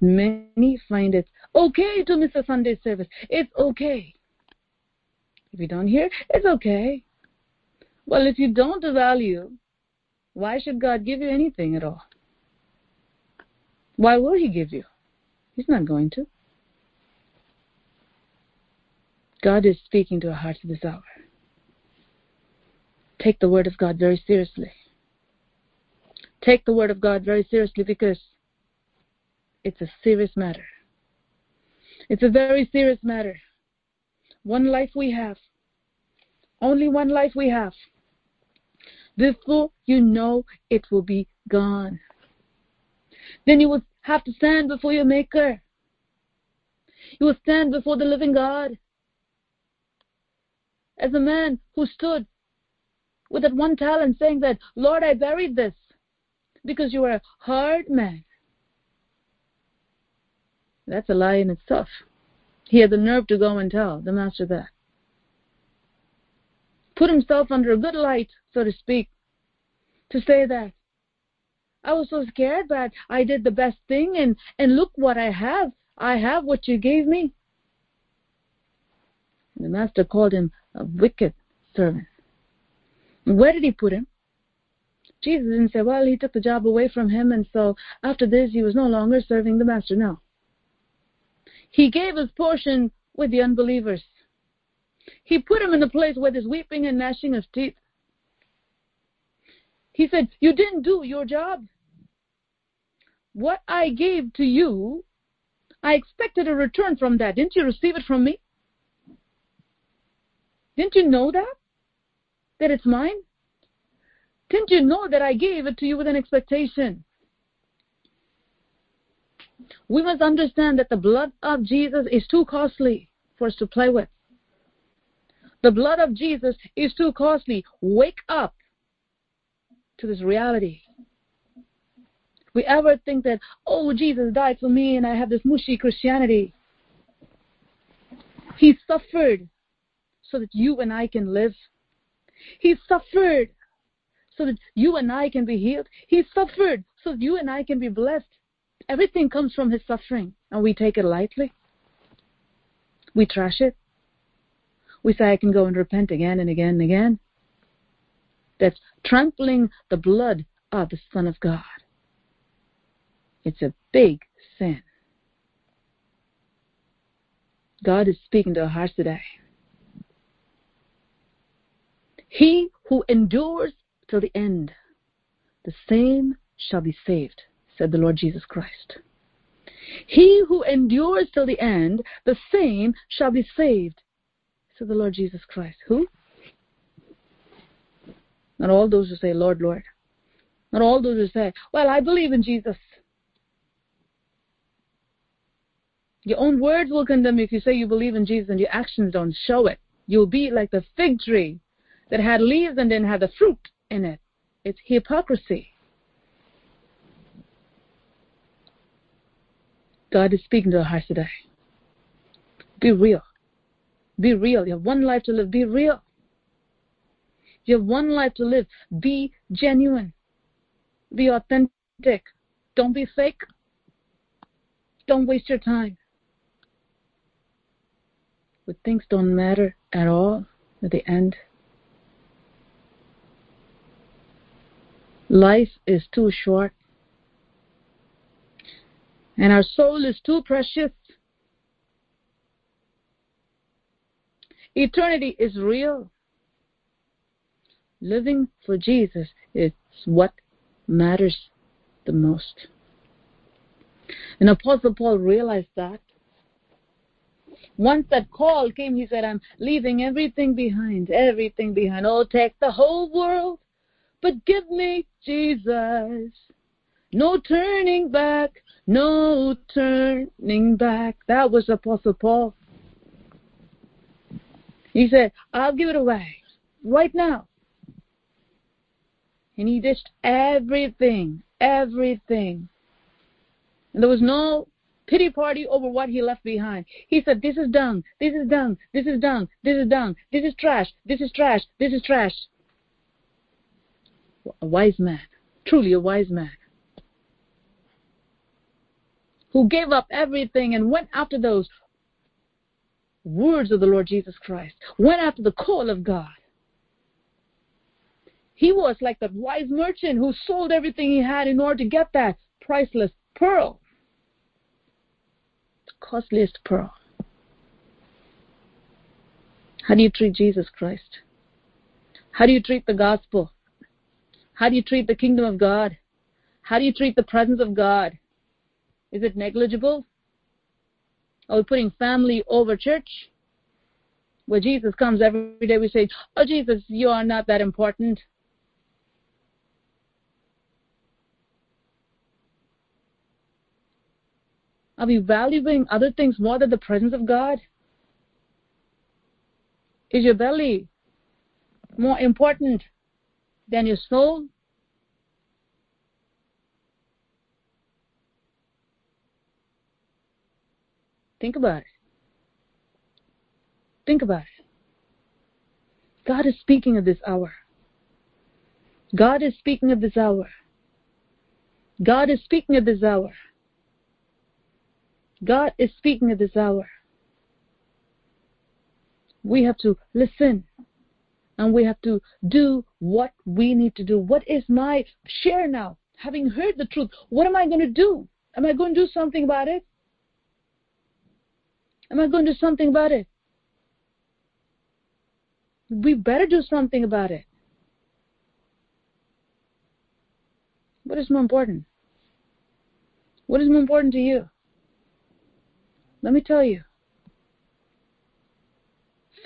Many find it okay to miss a Sunday service. It's okay. If you don't hear, it's okay. Well, if you don't value, why should God give you anything at all? Why will He give you? He's not going to. God is speaking to our hearts this hour. Take the Word of God very seriously. Take the Word of God very seriously because it's a serious matter. It's a very serious matter. One life we have. Only one life we have. Before you know it will be gone. Then you will have to stand before your Maker. You will stand before the living God. As a man who stood with that one talent saying that, Lord, I buried this because you are a hard man. That's a lie in itself. He had the nerve to go and tell the master that put himself under a good light, so to speak, to say that. I was so scared, but I did the best thing, and, and look what I have. I have what you gave me. The master called him a wicked servant. Where did he put him? Jesus didn't say, well, he took the job away from him, and so after this he was no longer serving the master. No. He gave his portion with the unbelievers. He put him in a place where there's weeping and gnashing of teeth. He said, You didn't do your job. What I gave to you, I expected a return from that. Didn't you receive it from me? Didn't you know that? That it's mine? Didn't you know that I gave it to you with an expectation? We must understand that the blood of Jesus is too costly for us to play with. The blood of Jesus is too costly. Wake up to this reality. We ever think that, oh, Jesus died for me and I have this mushy Christianity. He suffered so that you and I can live. He suffered so that you and I can be healed. He suffered so that you and I can be blessed. Everything comes from his suffering, and we take it lightly. We trash it we say, I can go and repent again and again and again. That's trampling the blood of the Son of God. It's a big sin. God is speaking to our hearts today. He who endures till the end, the same shall be saved, said the Lord Jesus Christ. He who endures till the end, the same shall be saved, said the Lord Jesus Christ. Who? Not all those who say, Lord, Lord. Not all those who say, Well, I believe in Jesus. Your own words will condemn you if you say you believe in Jesus and your actions don't show it. You'll be like the fig tree that had leaves and didn't have the fruit in it. It's hypocrisy. God is speaking to our hearts today. Be real. Be real. You have one life to live. Be real. You have one life to live. Be genuine. Be authentic. Don't be fake. Don't waste your time. But things don't matter at all at the end. Life is too short, and our soul is too precious. Eternity is real. Living for Jesus is what matters the most. And Apostle Paul realized that. Once that call came, he said, I'm leaving everything behind, everything behind. Oh, take the whole world, but give me Jesus. No turning back, no turning back. That was Apostle Paul. He said, I'll give it away right now. And he ditched everything, everything. And there was no pity party over what he left behind. He said, This is dung, this is dung, this is dung, this is dung, this is trash, this is trash, this is trash. A wise man, truly a wise man, who gave up everything and went after those words of the Lord Jesus Christ, went after the call of God. He was like that wise merchant who sold everything he had in order to get that priceless pearl costliest pearl. How do you treat Jesus Christ? How do you treat the gospel? How do you treat the kingdom of God? How do you treat the presence of God? Is it negligible? Are we putting family over church? Where Jesus comes every day, we say, Oh, Jesus, you are not that important. Are we valuing other things more than the presence of God? Is your belly more important than your soul? Think about it. Think about it. God is speaking of this hour. God is speaking of this hour. God is speaking of this hour. God is speaking at this hour. We have to listen and we have to do what we need to do. What is my share now? Having heard the truth, what am I going to do? Am I going to do something about it? Am I going to do something about it? We better do something about it. What is more important? What is more important to you? Let me tell you.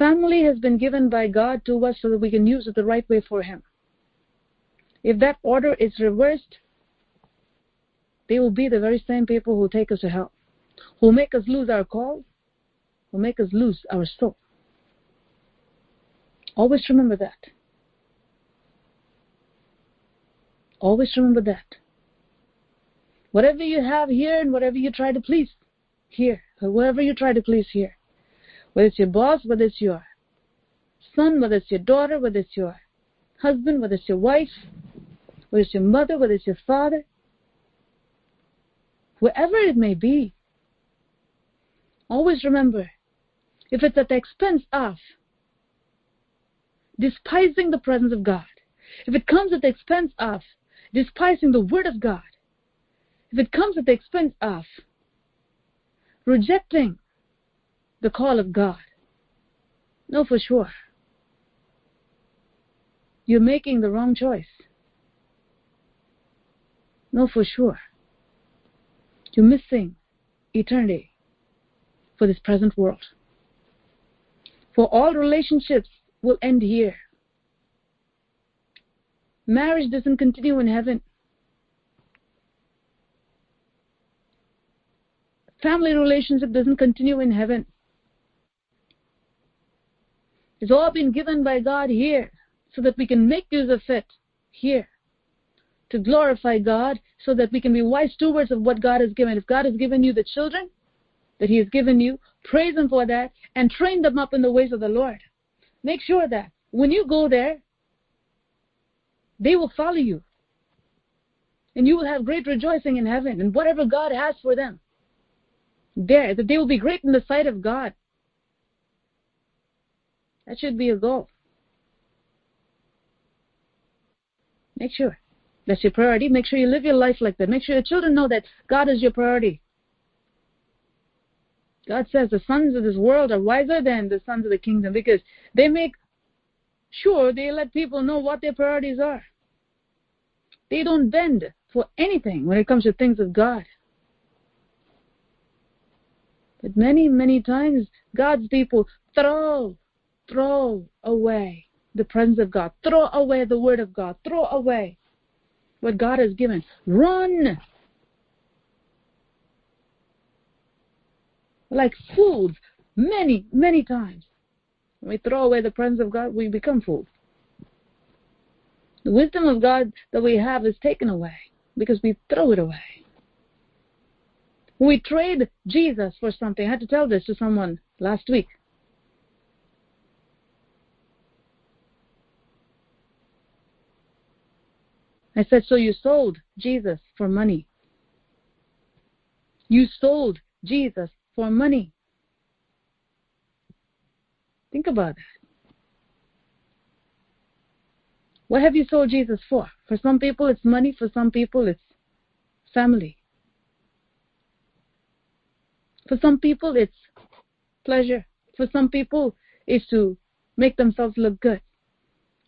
Family has been given by God to us so that we can use it the right way for Him. If that order is reversed, they will be the very same people who take us to hell, who make us lose our call, who make us lose our soul. Always remember that. Always remember that. Whatever you have here and whatever you try to please here whoever you try to please here. Whether it's your boss, whether it's your son, whether it's your daughter, whether it's your husband, whether it's your wife, whether it's your mother, whether it's your father, wherever it may be, always remember if it's at the expense of despising the presence of God, if it comes at the expense of despising the Word of God, if it comes at the expense of rejecting the call of God. No, for sure. You're making the wrong choice. No, for sure. You're missing eternity for this present world. For all relationships will end here. Marriage doesn't continue in heaven. family relationship doesn't continue in heaven. It's all been given by God here so that we can make use of it here to glorify God so that we can be wise stewards of what God has given. If God has given you the children that He has given you, praise Him for that and train them up in the ways of the Lord. Make sure that when you go there, they will follow you. And you will have great rejoicing in heaven and whatever God has for them there, that they will be great in the sight of God. That should be a goal. Make sure. That's your priority. Make sure you live your life like that. Make sure your children know that God is your priority. God says the sons of this world are wiser than the sons of the kingdom because they make sure they let people know what their priorities are. They don't bend for anything when it comes to things of God. But many, many times, God's people throw, throw away the presence of God, throw away the Word of God, throw away what God has given. Run like fools many, many times. When we throw away the presence of God, we become fools. The wisdom of God that we have is taken away because we throw it away. When we trade Jesus for something, I had to tell this to someone last week. I said, So you sold Jesus for money. You sold Jesus for money. Think about that. What have you sold Jesus for? For some people, it's money. For some people, it's family. For some people, it's pleasure. For some people, it's to make themselves look good.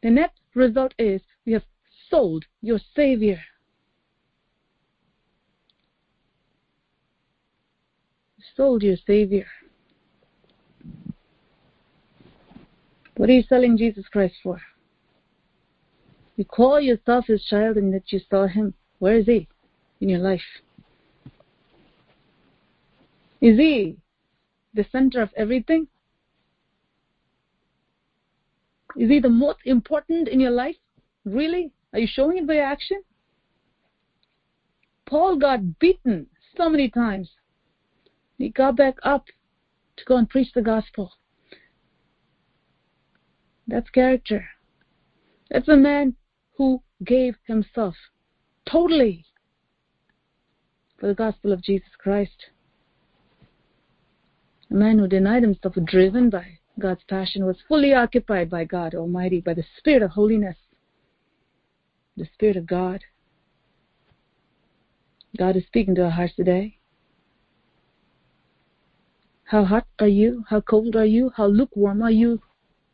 The net result is sold your Savior. sold your Savior. What are you selling Jesus Christ for? You call yourself his child and that you saw him. Where is he in your life? Is he the center of everything? Is he the most important in your life? Really? Are you showing it by action? Paul got beaten so many times. He got back up to go and preach the gospel. That's character. That's a man who gave himself totally for the gospel of Jesus Christ. A man who denied himself, driven by God's passion, was fully occupied by God Almighty, by the Spirit of holiness, the Spirit of God. God is speaking to our hearts today. How hot are you? How cold are you? How lukewarm are you?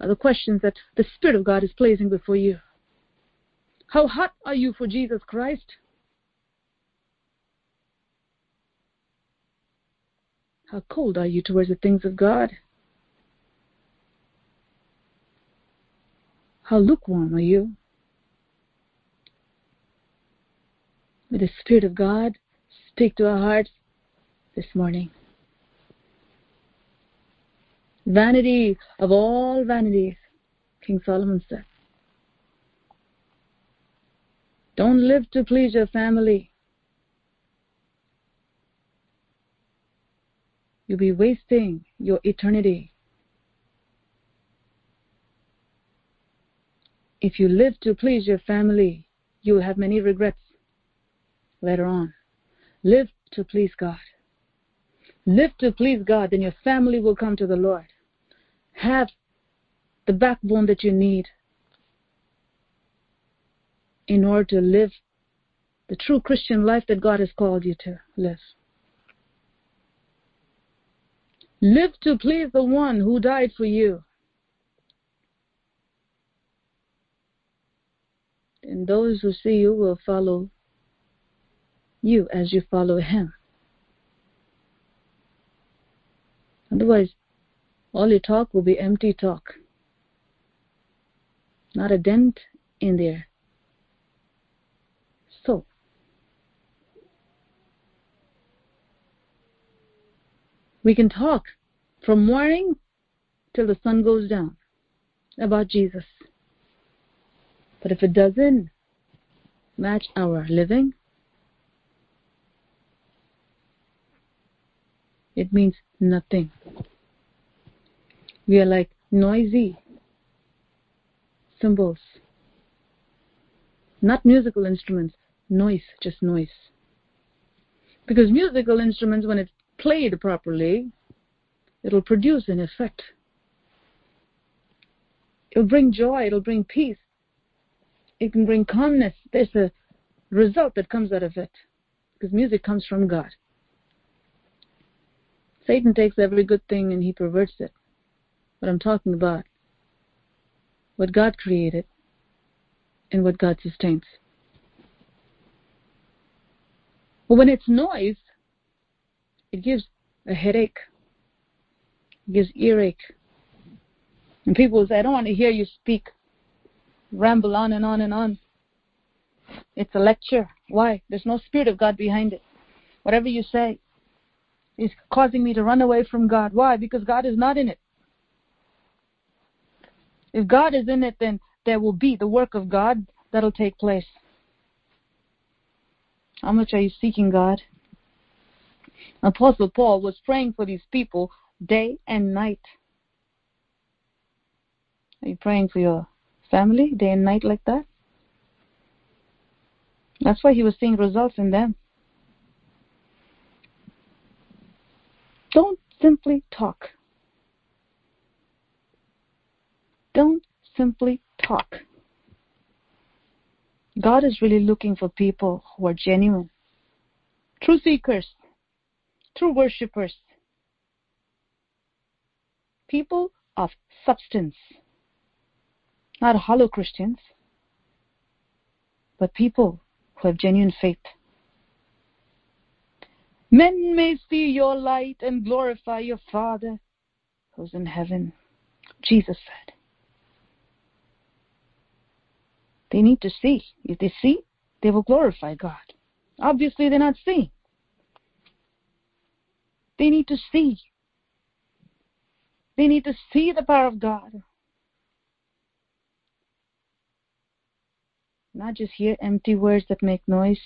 Are the questions that the Spirit of God is placing before you. How hot are you for Jesus Christ? How cold are you towards the things of God? How lukewarm are you? May the Spirit of God speak to our hearts this morning. Vanity of all vanities, King Solomon said. Don't live to please your family. You'll be wasting your eternity. If you live to please your family, you will have many regrets later on. Live to please God. Live to please God, then your family will come to the Lord. Have the backbone that you need in order to live the true Christian life that God has called you to live. Live to please the one who died for you. And those who see you will follow you as you follow him. Otherwise, all your talk will be empty talk. Not a dent in there so. We can talk from morning till the sun goes down about Jesus. But if it doesn't match our living, it means nothing. We are like noisy cymbals, not musical instruments noise, just noise. Because musical instruments, when it's played properly, it'll produce an effect. It'll bring joy, it'll bring peace, it can bring calmness. There's a result that comes out of it. Because music comes from God. Satan takes every good thing and he perverts it. But I'm talking about what God created and what God sustains. But when it's noise, it gives a headache, it gives earache. And people say, I don't want to hear you speak, ramble on and on and on. It's a lecture. Why? There's no Spirit of God behind it. Whatever you say is causing me to run away from God. Why? Because God is not in it. If God is in it, then there will be the work of God that'll take place. How much are you seeking God? Apostle Paul was praying for these people day and night. Are you praying for your family day and night like that? That's why he was seeing results in them. Don't simply talk. Don't simply talk. God is really looking for people who are genuine, true seekers, true worshippers, people of substance, not hollow Christians, but people who have genuine faith. Men may see your light and glorify your Father who's in heaven, Jesus said. They need to see. If they see, they will glorify God. Obviously, they're not seeing. They need to see. They need to see the power of God. Not just hear empty words that make noise.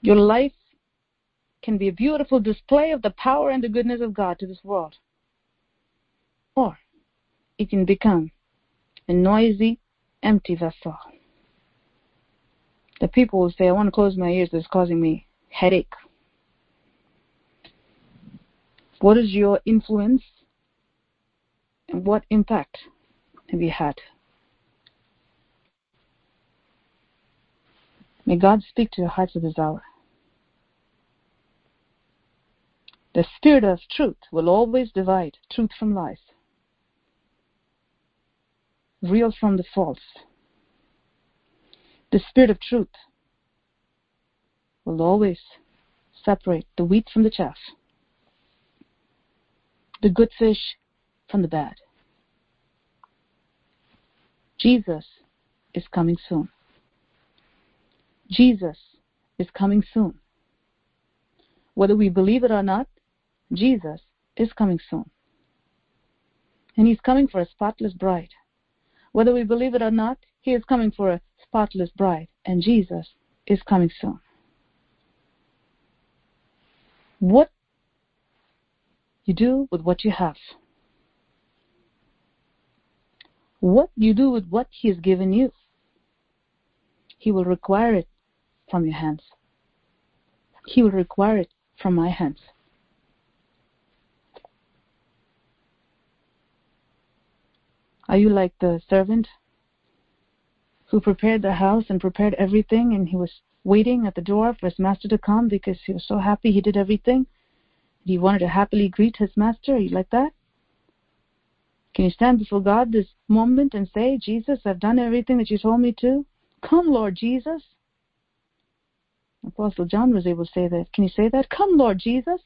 Your life can be a beautiful display of the power and the goodness of God to this world. Or it can become a noisy, empty vessel. The people will say, I want to close my ears, it's causing me headache. What is your influence and what impact have you had? May God speak to your hearts at this hour. The Spirit of truth will always divide truth from lies real from the false. The Spirit of truth will always separate the wheat from the chaff, the good fish from the bad. Jesus is coming soon. Jesus is coming soon. Whether we believe it or not, Jesus is coming soon. And he's coming for a spotless bride. Whether we believe it or not, He is coming for a spotless bride, and Jesus is coming soon. What you do with what you have, what you do with what He has given you, He will require it from your hands. He will require it from my hands. Are you like the servant who prepared the house and prepared everything and he was waiting at the door for his master to come because he was so happy he did everything? He wanted to happily greet his master. Are you like that? Can you stand before God this moment and say, Jesus, I've done everything that you told me to? Come, Lord Jesus. Apostle John was able to say that. Can you say that? Come, Lord Jesus.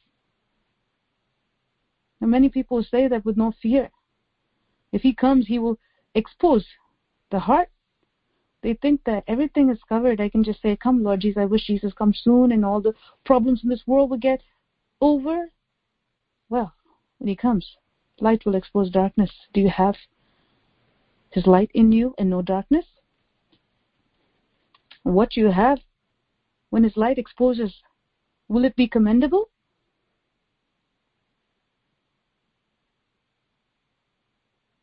And many people say that with no fear. If he comes, he will expose the heart. They think that everything is covered. I can just say, Come, Lord Jesus, I wish Jesus comes soon and all the problems in this world will get over. Well, when he comes, light will expose darkness. Do you have his light in you and no darkness? What you have when his light exposes, will it be commendable?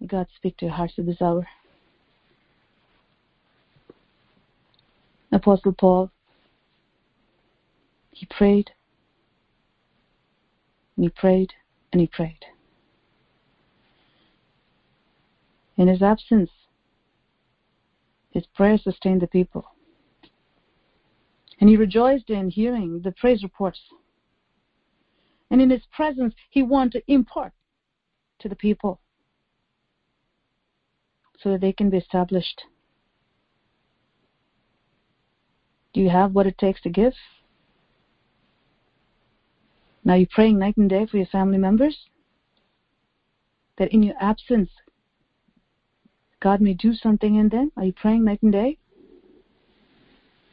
God speak to your hearts at this hour. Apostle Paul, he prayed, and he prayed, and he prayed. In his absence, his prayer sustained the people. And he rejoiced in hearing the praise reports. And in his presence, he wanted to impart to the people so that they can be established. Do you have what it takes to give? Now you're praying night and day for your family members that in your absence, God may do something in them. Are you praying night and day?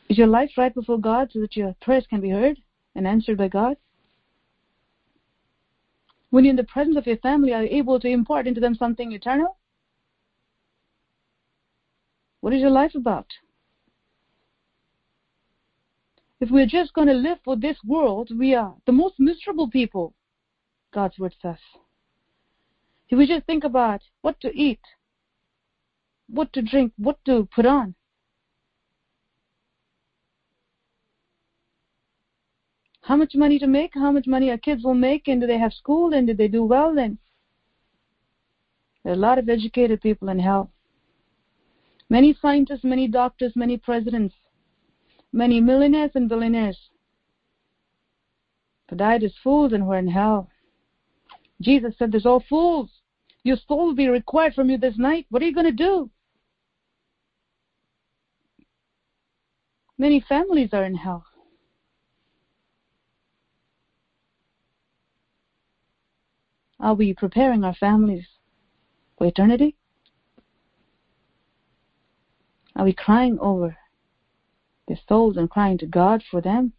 Is your life right before God so that your prayers can be heard and answered by God? When you're in the presence of your family, are you able to impart into them something eternal? What is your life about? If we're just going to live for this world, we are the most miserable people, God's word says. If we just think about what to eat, what to drink, what to put on, how much money to make, how much money our kids will make, and do they have school, and do they do well, then there are a lot of educated people in hell. Many scientists, many doctors, many presidents, many millionaires and billionaires who died as fools and were in hell. Jesus said, There's all fools. Your soul will be required from you this night. What are you going to do? Many families are in hell. Are we preparing our families for eternity? Are we crying over their souls and crying to God for them?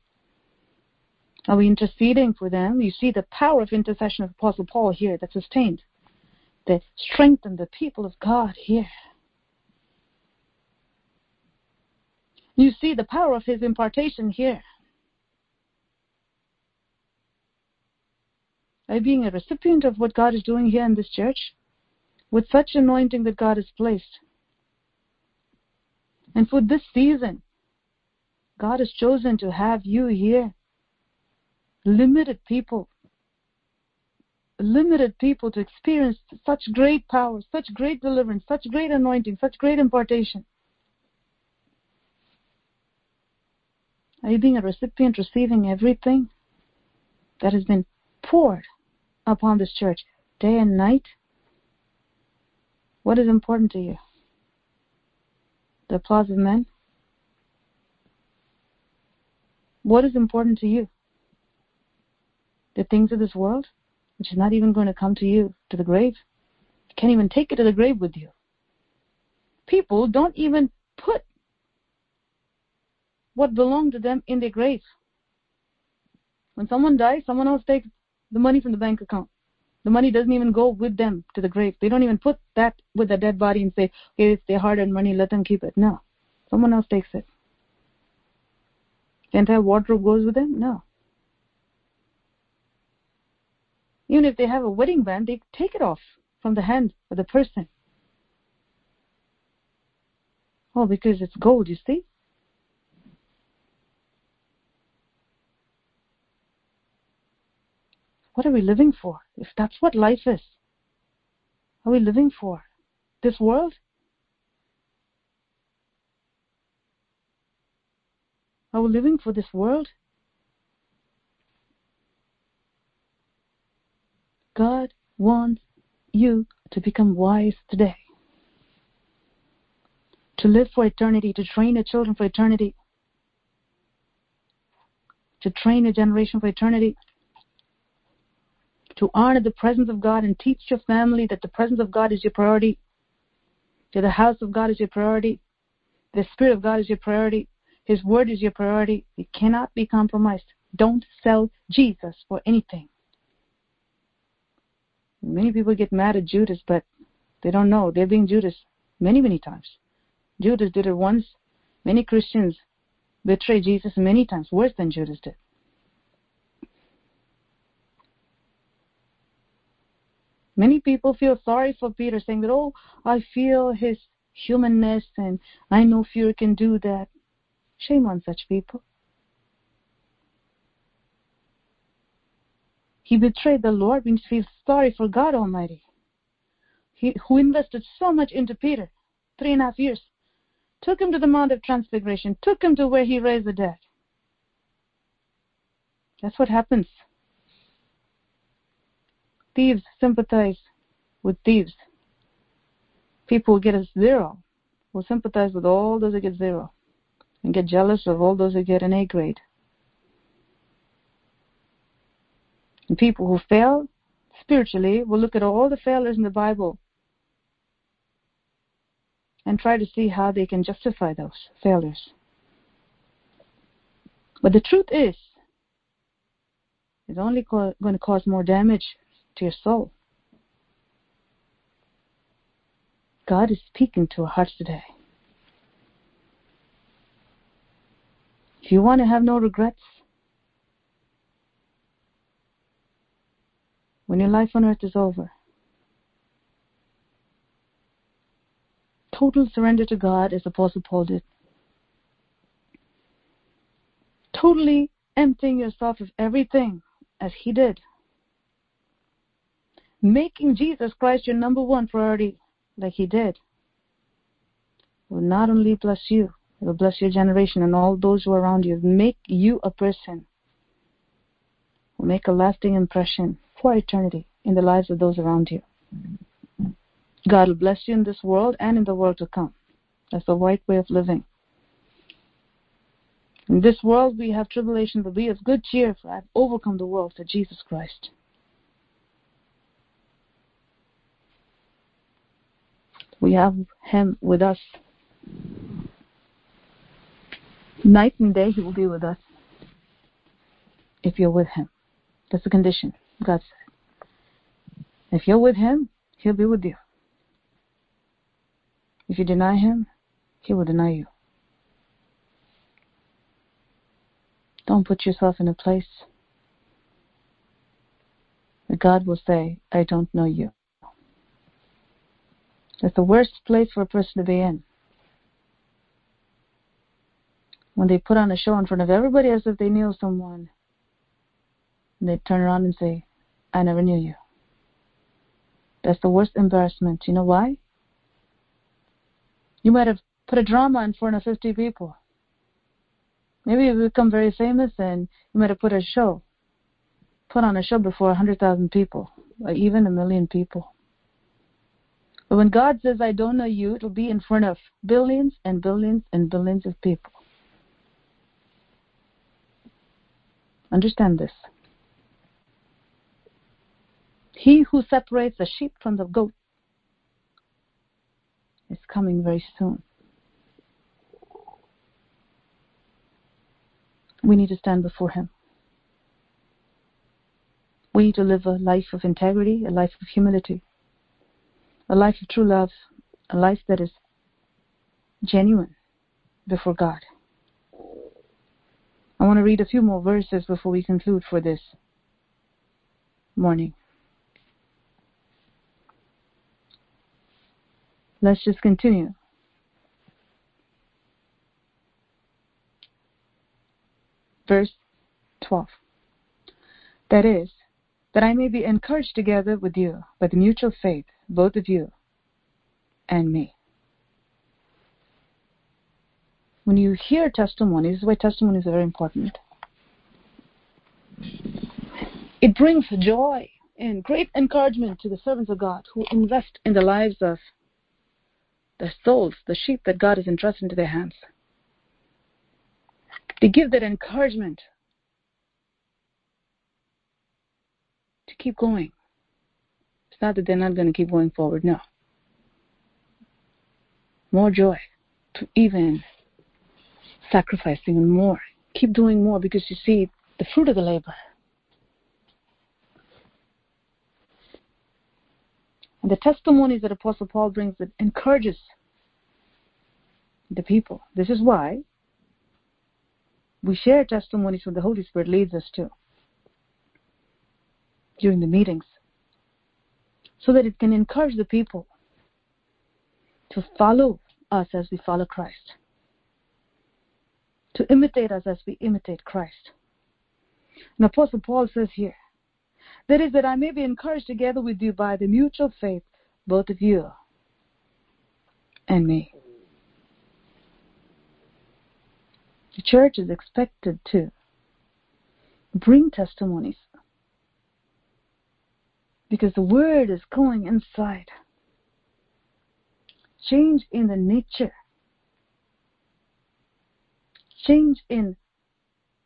Are we interceding for them? You see the power of intercession of Apostle Paul here that sustained, that strengthened the people of God here. You see the power of his impartation here. By being a recipient of what God is doing here in this church, with such anointing that God has placed. And for this season, God has chosen to have you here. Limited people. Limited people to experience such great power, such great deliverance, such great anointing, such great impartation. Are you being a recipient, receiving everything that has been poured upon this church day and night? What is important to you? The applause of men? What is important to you? The things of this world, which is not even going to come to you to the grave. You can't even take it to the grave with you. People don't even put what belonged to them in their grave. When someone dies, someone else takes the money from the bank account. The money doesn't even go with them to the grave. They don't even put that with the dead body and say, okay, it's their hard earned money, let them keep it. No. Someone else takes it. The entire wardrobe goes with them? No. Even if they have a wedding band, they take it off from the hand of the person. Oh, because it's gold, you see? What are we living for? If that's what life is, are we living for? This world? Are we living for this world? God wants you to become wise today. To live for eternity, to train your children for eternity, to train a generation for eternity, to honor the presence of God and teach your family that the presence of God is your priority, that the house of God is your priority, the Spirit of God is your priority, his word is your priority. It cannot be compromised. Don't sell Jesus for anything. Many people get mad at Judas, but they don't know. They're being Judas many, many times. Judas did it once. Many Christians betray Jesus many times, worse than Judas did. Many people feel sorry for Peter, saying that, oh, I feel his humanness and I know fear can do that. Shame on such people. He betrayed the Lord means he feels sorry for God Almighty. He, who invested so much into Peter, three and a half years, took him to the Mount of Transfiguration, took him to where he raised the dead. That's what happens. Thieves sympathize with thieves. People who get a zero will sympathize with all those who get zero and get jealous of all those who get an A grade. And people who fail spiritually will look at all the failures in the Bible and try to see how they can justify those failures. But the truth is, it's only co- going to cause more damage to your soul. God is speaking to our hearts today. If you want to have no regrets, when your life on earth is over, total surrender to God as the Apostle Paul did. Totally emptying yourself of everything as he did. Making Jesus Christ your number one priority like he did will not only bless you, it will bless your generation and all those who are around you. Make you a person will make a lasting impression for eternity in the lives of those around you. God will bless you in this world and in the world to come. That's the right way of living. In this world we have tribulation, but be of good cheer, for I have overcome the world for Jesus Christ. We have Him with us. Night and day He will be with us if you're with Him. That's the condition, God said. If you're with Him, He'll be with you. If you deny Him, He will deny you. Don't put yourself in a place where God will say, I don't know you. That's the worst place for a person to be in. When they put on a show in front of everybody as if they knew someone, and they turn around and say, I never knew you. That's the worst embarrassment. You know why? You might have put a drama in front of 50 people. Maybe you become very famous and you might have put a show, put on a show before 100,000 people, or even a million people. But when God says, I don't know you, it'll be in front of billions and billions and billions of people. Understand this. He who separates the sheep from the goat is coming very soon. We need to stand before Him. We need to live a life of integrity, a life of humility, a life of true love, a life that is genuine before God. I want to read a few more verses before we conclude for this morning. Let's just continue. Verse 12. That is, that I may be encouraged together with you by the mutual faith, both of you and me. When you hear testimonies, this is why testimonies are very important. It brings joy and great encouragement to the servants of God who invest in the lives of the souls, the sheep that God has entrusted into their hands. They give that encouragement to keep going. It's not that they're not going to keep going forward, no. More joy to even sacrifice even more. Keep doing more because you see the fruit of the labor. And the testimonies that Apostle Paul brings that encourages the people. This is why we share testimonies when the Holy Spirit leads us to during the meetings so that it can encourage the people to follow us as we follow Christ, to imitate us as we imitate Christ. And Apostle Paul says here, that is, that I may be encouraged together with you by the mutual faith, both of you and me. The church is expected to bring testimonies. Because the word is going inside. Change in the nature. Change in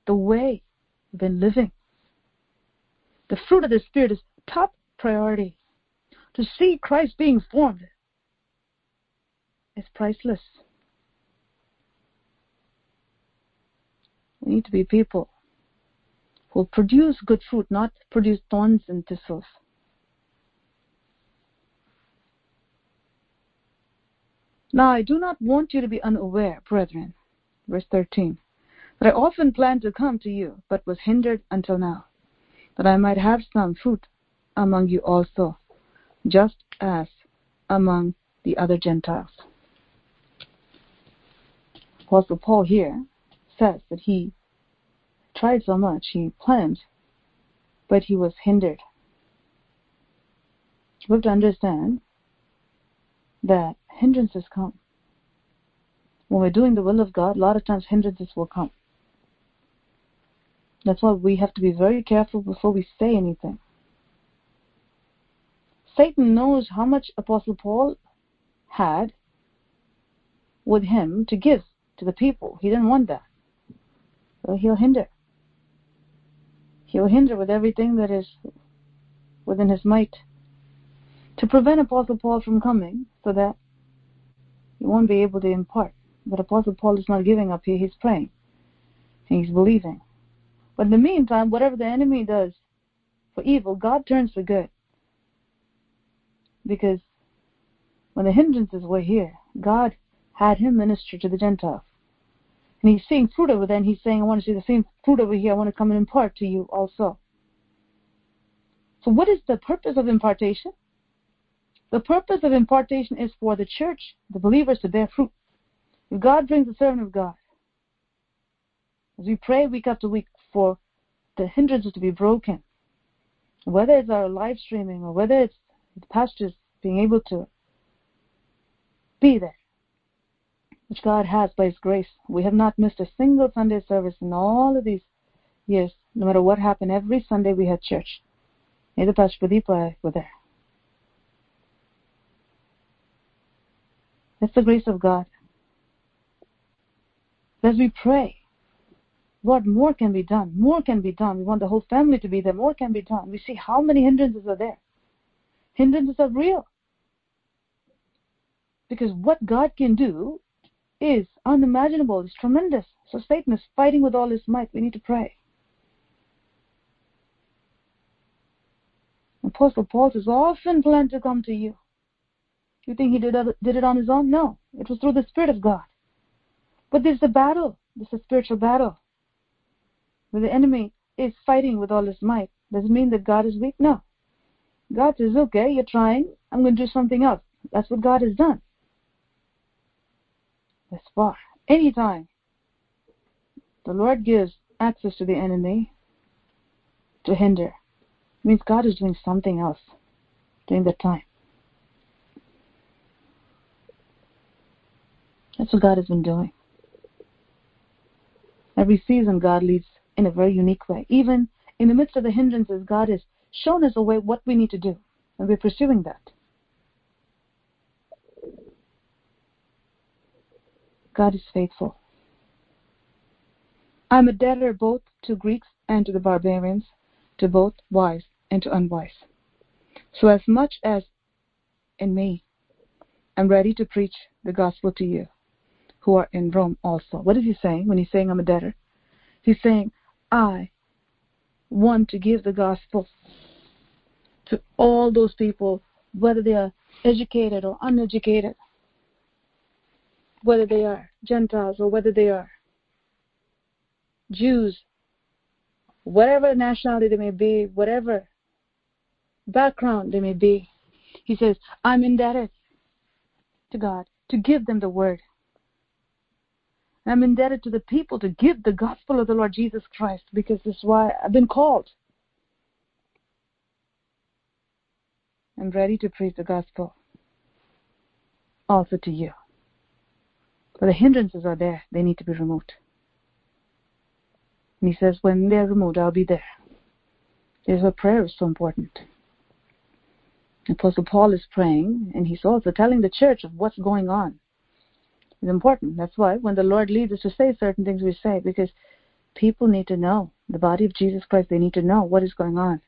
the way we've been living. The fruit of the Spirit is top priority. To see Christ being formed is priceless. We need to be people who produce good fruit, not produce thorns and thistles. Now I do not want you to be unaware, brethren, verse 13, that I often planned to come to you, but was hindered until now, that I might have some fruit among you also, just as among the other Gentiles. Apostle Paul here says that he tried so much, he planned, but he was hindered. We have to understand that hindrances come. When we're doing the will of God, a lot of times hindrances will come. That's why we have to be very careful before we say anything. Satan knows how much Apostle Paul had with him to give to the people. He didn't want that. So he'll hinder. He'll hinder with everything that is within his might to prevent Apostle Paul from coming so that he won't be able to impart. But Apostle Paul is not giving up here, he's praying. And he's believing. But in the meantime, whatever the enemy does for evil, God turns for good. Because when the hindrances were here, God had him minister to the Gentiles. And he's seeing fruit over there, and he's saying, I want to see the same fruit over here. I want to come and impart to you also. So, what is the purpose of impartation? The purpose of impartation is for the church, the believers, to bear fruit. God brings the servant of God, as we pray week after week for the hindrances to be broken, whether it's our live streaming or whether it's the pastors being able to be there, which God has by His grace. We have not missed a single Sunday service in all of these years. No matter what happened, every Sunday we had church. Neither Pastor Pradeepa were uh, there. That's the grace of God. As we pray, Lord, more can be done. More can be done. We want the whole family to be there. More can be done. We see how many hindrances are there. Hindrances are real. Because what God can do is unimaginable, it's tremendous. So Satan is fighting with all his might. We need to pray. Apostle Paul says, often planned to come to you. You think he did, did it on his own? No. It was through the Spirit of God. But there's a battle. There's a spiritual battle. Where the enemy is fighting with all his might. Does it mean that God is weak? No. God says, okay, you're trying. I'm going to do something else. That's what God has done this far. Anytime the Lord gives access to the enemy to hinder, means God is doing something else during that time. That's what God has been doing. Every season, God leads in a very unique way. Even in the midst of the hindrances, God has shown us a way what we need to do, and we're pursuing that. God is faithful. I am a debtor both to Greeks and to the barbarians, to both wise and to unwise. So, as much as in me, I'm ready to preach the gospel to you who are in Rome also. What is he saying when he's saying I'm a debtor? He's saying, I want to give the gospel to all those people, whether they are educated or uneducated, whether they are Gentiles or whether they are Jews, whatever nationality they may be, whatever background they may be. He says, I'm indebted to God to give them the word. I'm indebted to the people to give the gospel of the Lord Jesus Christ because this is why I've been called. I'm ready to preach the gospel also to you. But the hindrances are there, they need to be removed. And he says, when they're removed, I'll be there. There's why prayer is so important. Apostle Paul is praying, and he's also telling the church of what's going on. It's important. That's why when the Lord leads us to say certain things, we say, because people need to know. The body of Jesus Christ, they need to know what is going on.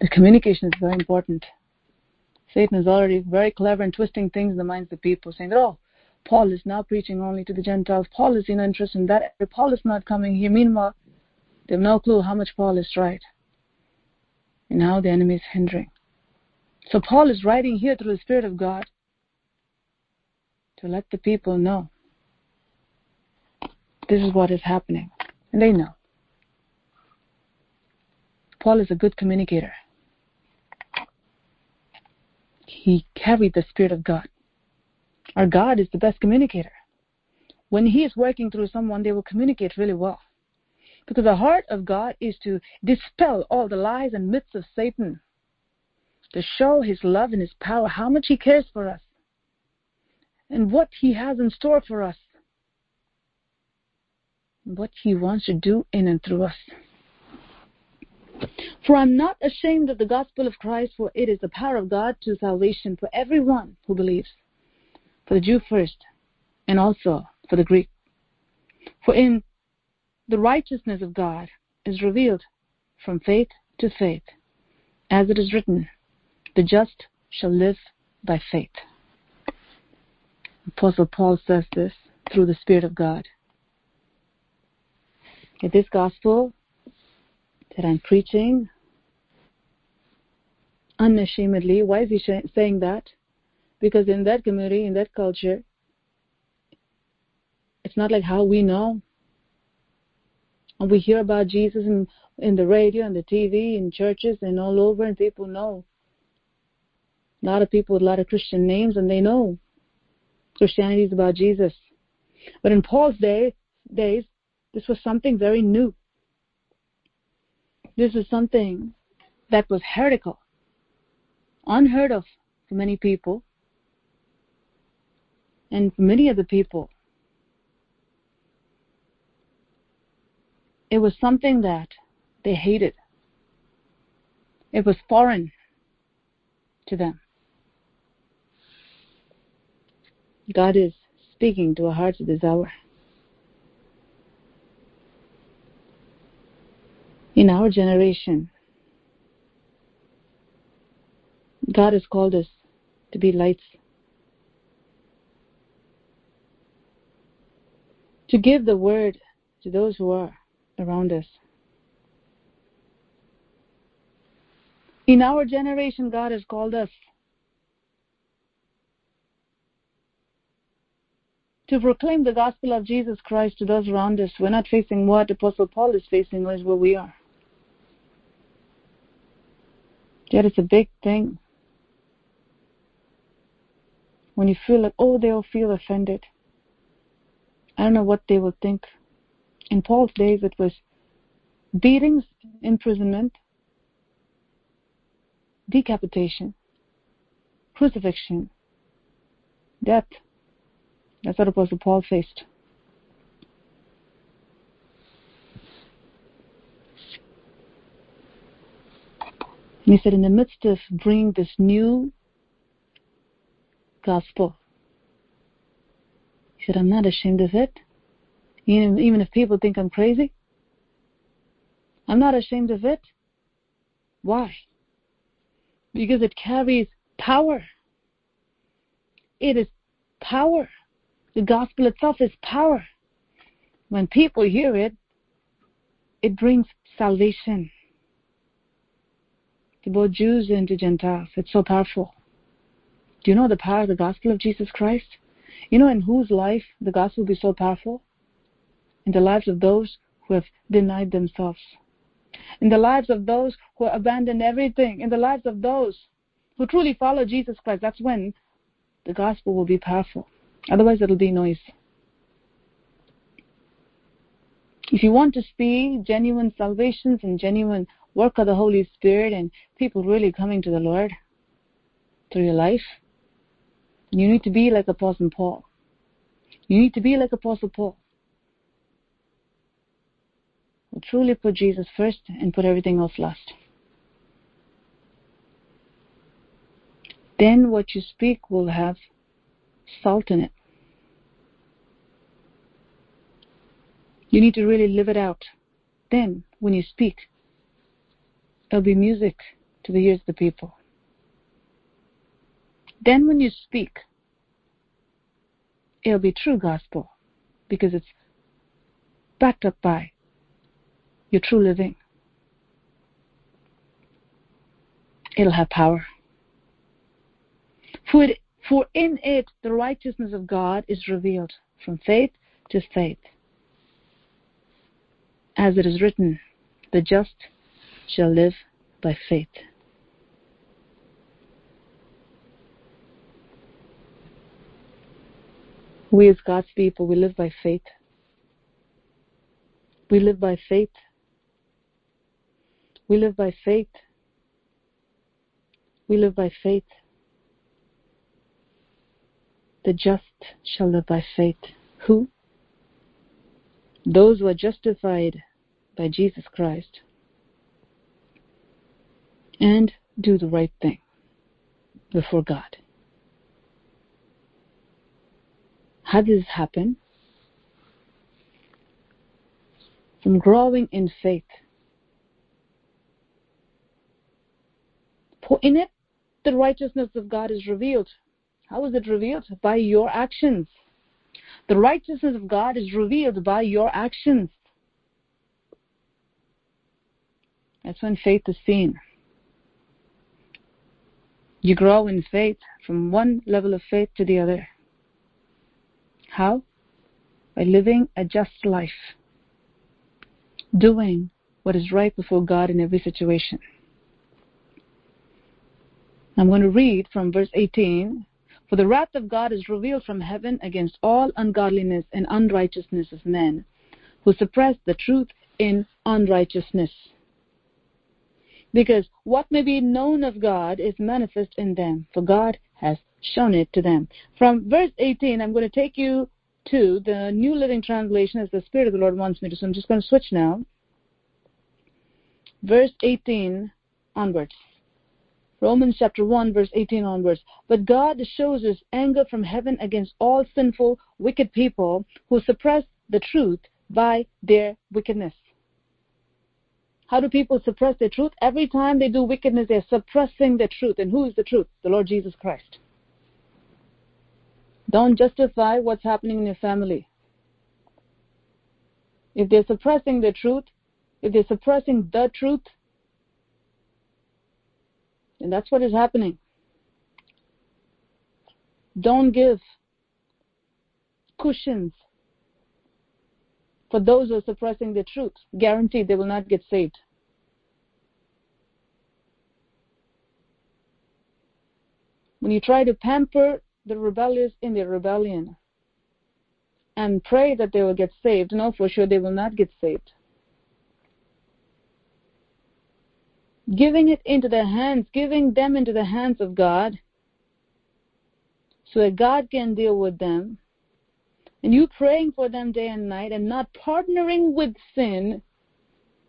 The communication is very important. Satan is already very clever in twisting things in the minds of people, saying, oh, Paul is now preaching only to the Gentiles. Paul is in interest in that. Paul is not coming here. Meanwhile, they have no clue how much Paul is right and how the enemy is hindering. So Paul is writing here through the Spirit of God to let the people know this is what is happening. And they know. Paul is a good communicator. He carried the Spirit of God. Our God is the best communicator. When He is working through someone, they will communicate really well. Because the heart of God is to dispel all the lies and myths of Satan, to show His love and His power, how much He cares for us, and what He has in store for us, what He wants to do in and through us. For I'm not ashamed of the gospel of Christ, for it is the power of God to salvation for everyone who believes for the Jew first, and also for the Greek. For in the righteousness of God is revealed from faith to faith, as it is written, the just shall live by faith. Apostle Paul says this through the Spirit of God. That this gospel that I'm preaching unashamedly, why is he saying that? because in that community, in that culture, it's not like how we know. And we hear about Jesus in, in the radio and the TV, in churches and all over, and people know. A lot of people with a lot of Christian names, and they know Christianity is about Jesus. But in Paul's day, days, this was something very new. This was something that was heretical, unheard of for many people and for many of the people. It was something that they hated. It was foreign to them. God is speaking to our hearts at this hour. In our generation, God has called us to be lights to give the word to those who are around us. In our generation, God has called us to proclaim the gospel of Jesus Christ to those around us. We're not facing what Apostle Paul is facing, is where we are. Yet it's a big thing. When you feel like, oh, they'll feel offended. I don't know what they will think. In Paul's days, it was beatings, imprisonment, decapitation, crucifixion, death. That's what Apostle Paul faced. He said, in the midst of bringing this new gospel, he said, I'm not ashamed of it. Even, even if people think I'm crazy, I'm not ashamed of it. Why? Because it carries power. It is power. The gospel itself is power. When people hear it, it brings salvation to both Jews and to Gentiles. It's so powerful. Do you know the power of the gospel of Jesus Christ? You know, in whose life the gospel will be so powerful? In the lives of those who have denied themselves. In the lives of those who abandon everything. In the lives of those who truly follow Jesus Christ. That's when the gospel will be powerful. Otherwise, it'll be noise. If you want to see genuine salvations and genuine work of the Holy Spirit and people really coming to the Lord through your life, you need to be like Apostle Paul. You need to be like Apostle Paul. Who truly put Jesus first and put everything else last. Then what you speak will have salt in it. You need to really live it out. Then, when you speak, it'll be music to the ears of the people. Then, when you speak, it'll be true gospel because it's backed up by your true living. It'll have power. For, it, for in it the righteousness of God is revealed from faith to faith. As it is written, the just shall live by faith. We as God's people, we live by faith. We live by faith. We live by faith. We live by faith. The just shall live by faith. Who? Those who are justified by Jesus Christ and do the right thing before God. How does this happen? From growing in faith. For in it, the righteousness of God is revealed. How is it revealed? By your actions. The righteousness of God is revealed by your actions. That's when faith is seen. You grow in faith from one level of faith to the other. How? By living a just life, doing what is right before God in every situation. I'm going to read from verse 18. For the wrath of God is revealed from heaven against all ungodliness and unrighteousness of men who suppress the truth in unrighteousness. Because what may be known of God is manifest in them, for God has shown it to them. From verse 18, I'm going to take you to the New Living Translation as the Spirit of the Lord wants me to. So I'm just going to switch now. Verse 18 onwards. Romans chapter 1, verse 18 onwards. But God shows his anger from heaven against all sinful, wicked people who suppress the truth by their wickedness. How do people suppress their truth? Every time they do wickedness, they're suppressing the truth. And who is the truth? The Lord Jesus Christ. Don't justify what's happening in your family. If they're suppressing the truth, if they're suppressing the truth, then that's what is happening. Don't give cushions for those who are suppressing the truth. Guaranteed they will not get saved. When you try to pamper the rebellious in their rebellion and pray that they will get saved. No, for sure they will not get saved. Giving it into the hands, giving them into the hands of God so that God can deal with them. And you praying for them day and night and not partnering with sin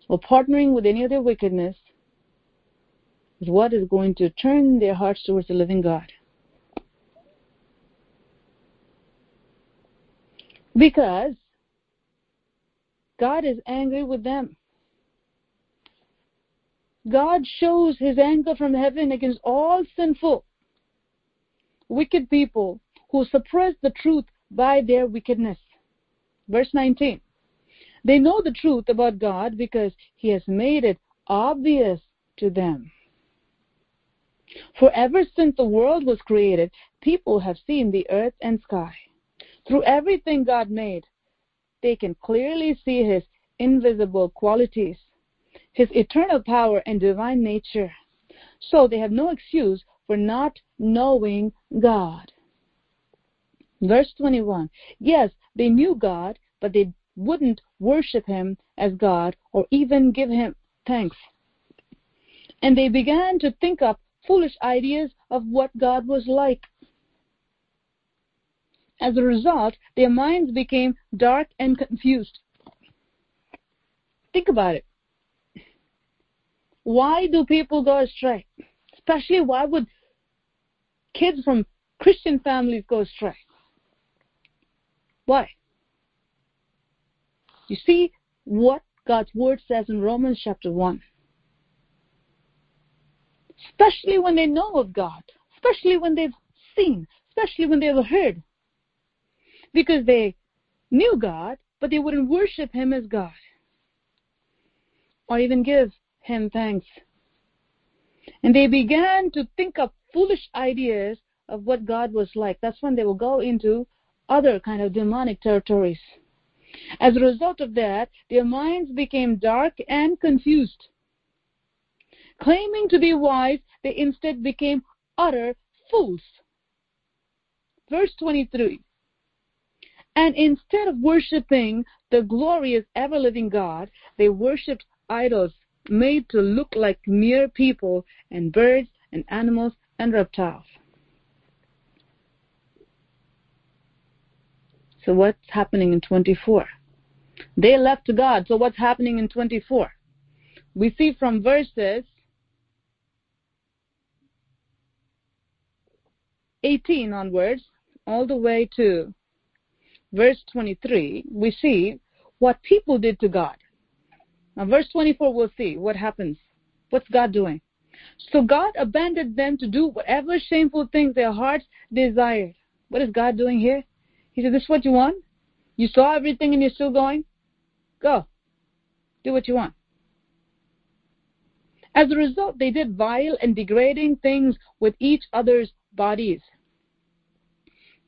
or partnering with any other wickedness is what is going to turn their hearts towards the living God. Because God is angry with them. God shows his anger from heaven against all sinful, wicked people who suppress the truth by their wickedness. Verse 19. They know the truth about God because he has made it obvious to them. For ever since the world was created, people have seen the earth and sky. Through everything God made, they can clearly see His invisible qualities, His eternal power and divine nature. So they have no excuse for not knowing God. Verse 21 Yes, they knew God, but they wouldn't worship Him as God or even give Him thanks. And they began to think up foolish ideas of what God was like As a result, their minds became dark and confused. Think about it. Why do people go astray? Especially, why would kids from Christian families go astray? Why? You see what God's word says in Romans chapter 1. Especially when they know of God, especially when they've seen, especially when they've heard. Because they knew God, but they wouldn't worship Him as God or even give Him thanks. And they began to think up foolish ideas of what God was like. That's when they will go into other kind of demonic territories. As a result of that, their minds became dark and confused. Claiming to be wise, they instead became utter fools. Verse 23 And instead of worshiping the glorious, ever living God, they worshipped idols made to look like mere people and birds and animals and reptiles. So what's happening in 24? They left God. So what's happening in 24? We see from verses 18 onwards, all the way to verse 23, we see what people did to God. Now, verse 24, we'll see what happens. What's God doing? So God abandoned them to do whatever shameful things their hearts desired. What is God doing here? He said, This is what you want? You saw everything and you're still going? Go. Do what you want. As a result, they did vile and degrading things with each other's bodies.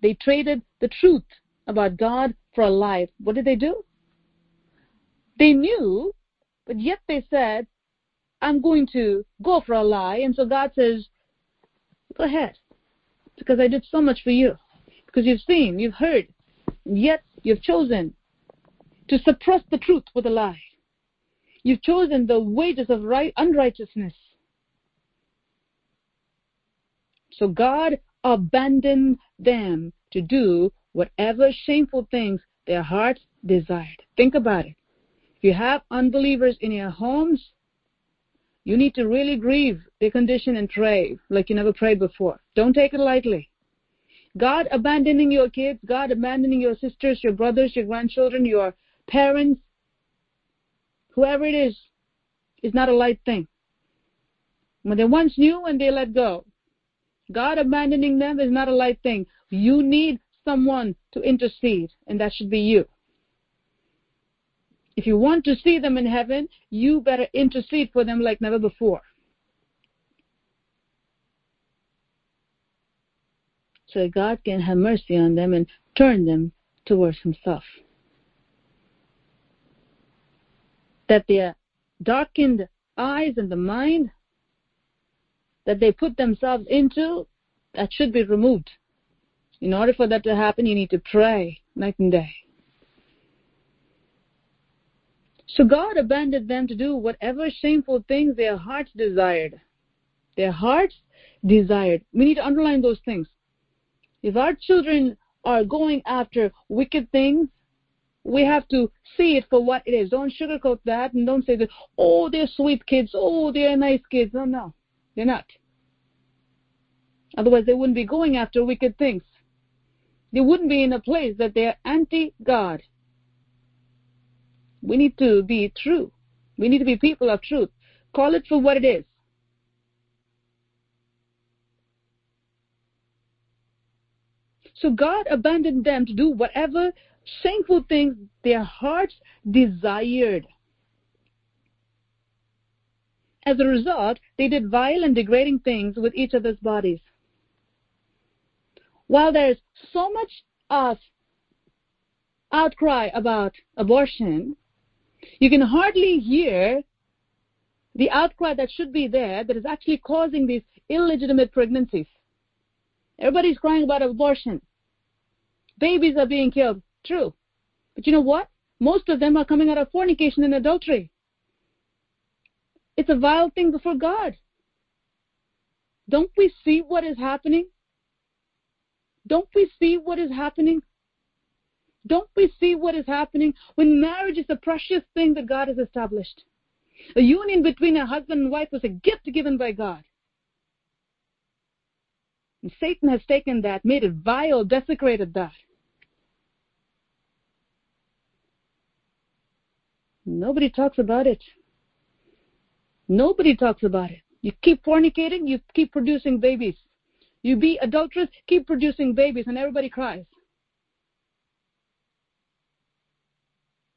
They traded the truth about God for a lie. What did they do? They knew, but yet they said, I'm going to go for a lie. And so God says, Go ahead, because I did so much for you. Because you've seen, you've heard, yet you've chosen to suppress the truth with a lie. You've chosen the wages of right, unrighteousness. So God abandoned them to do whatever shameful things their hearts desired. Think about it. You have unbelievers in your homes, you need to really grieve their condition and pray like you never prayed before. Don't take it lightly. God abandoning your kids, God abandoning your sisters, your brothers, your grandchildren, your parents, whoever it is, is not a light thing. When they once knew and they let go, God abandoning them is not a light thing. You need someone to intercede, and that should be you. If you want to see them in heaven, you better intercede for them like never before. so God can have mercy on them and turn them towards Himself. That their darkened eyes and the mind that they put themselves into, that should be removed. In order for that to happen, you need to pray night and day. So God abandoned them to do whatever shameful things their hearts desired. Their hearts desired. We need to underline those things. If our children are going after wicked things, we have to see it for what it is. Don't sugarcoat that and don't say that, oh, they're sweet kids, oh, they're nice kids. No, no, they're not. Otherwise, they wouldn't be going after wicked things. They wouldn't be in a place that they're anti God. We need to be true. We need to be people of truth. Call it for what it is. So God abandoned them to do whatever shameful things their hearts desired. As a result, they did vile and degrading things with each other's bodies. While there's so much outcry about abortion, you can hardly hear the outcry that should be there that is actually causing these illegitimate pregnancies. Everybody's crying about abortion. Babies are being killed. True. But you know what? Most of them are coming out of fornication and adultery. It's a vile thing before God. Don't we see what is happening? Don't we see what is happening? Don't we see what is happening when marriage is a precious thing that God has established? A union between a husband and wife was a gift given by God. And Satan has taken that, made it vile, desecrated that. Nobody talks about it. Nobody talks about it. You keep fornicating, you keep producing babies. You be adulterous, keep producing babies, and everybody cries.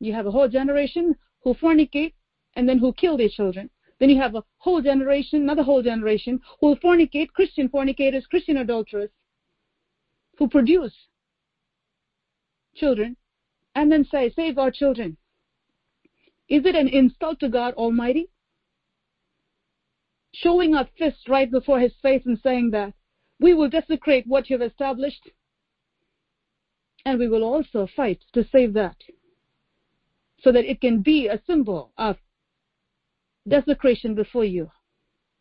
You have a whole generation who fornicate and then who kill their children. Then you have a whole generation, another whole generation, who fornicate, Christian fornicators, Christian adulterers, who produce children, and then say, Save our children. Is it an insult to God Almighty? Showing our fist right before His face and saying that we will desecrate what you have established, and we will also fight to save that, so that it can be a symbol of desecration before you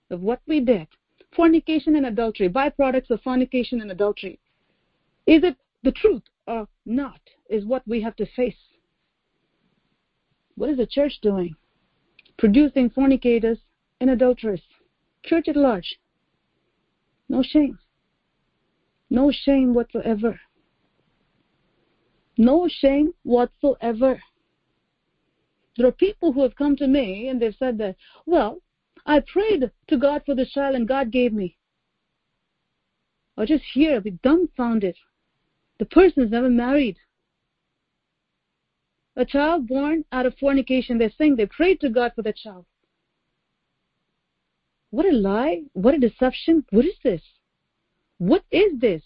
of what we did. Fornication and adultery, byproducts of fornication and adultery. Is it the truth or not? Is what we have to face. What is the church doing? Producing fornicators and adulterers. Church at large. No shame. No shame whatsoever. No shame whatsoever. There are people who have come to me and they've said that, well, I prayed to God for this child and God gave me. Or just hear, be dumbfounded. The person is never married. A child born out of fornication, they're saying they prayed to God for the child. What a lie. What a deception. What is this? What is this?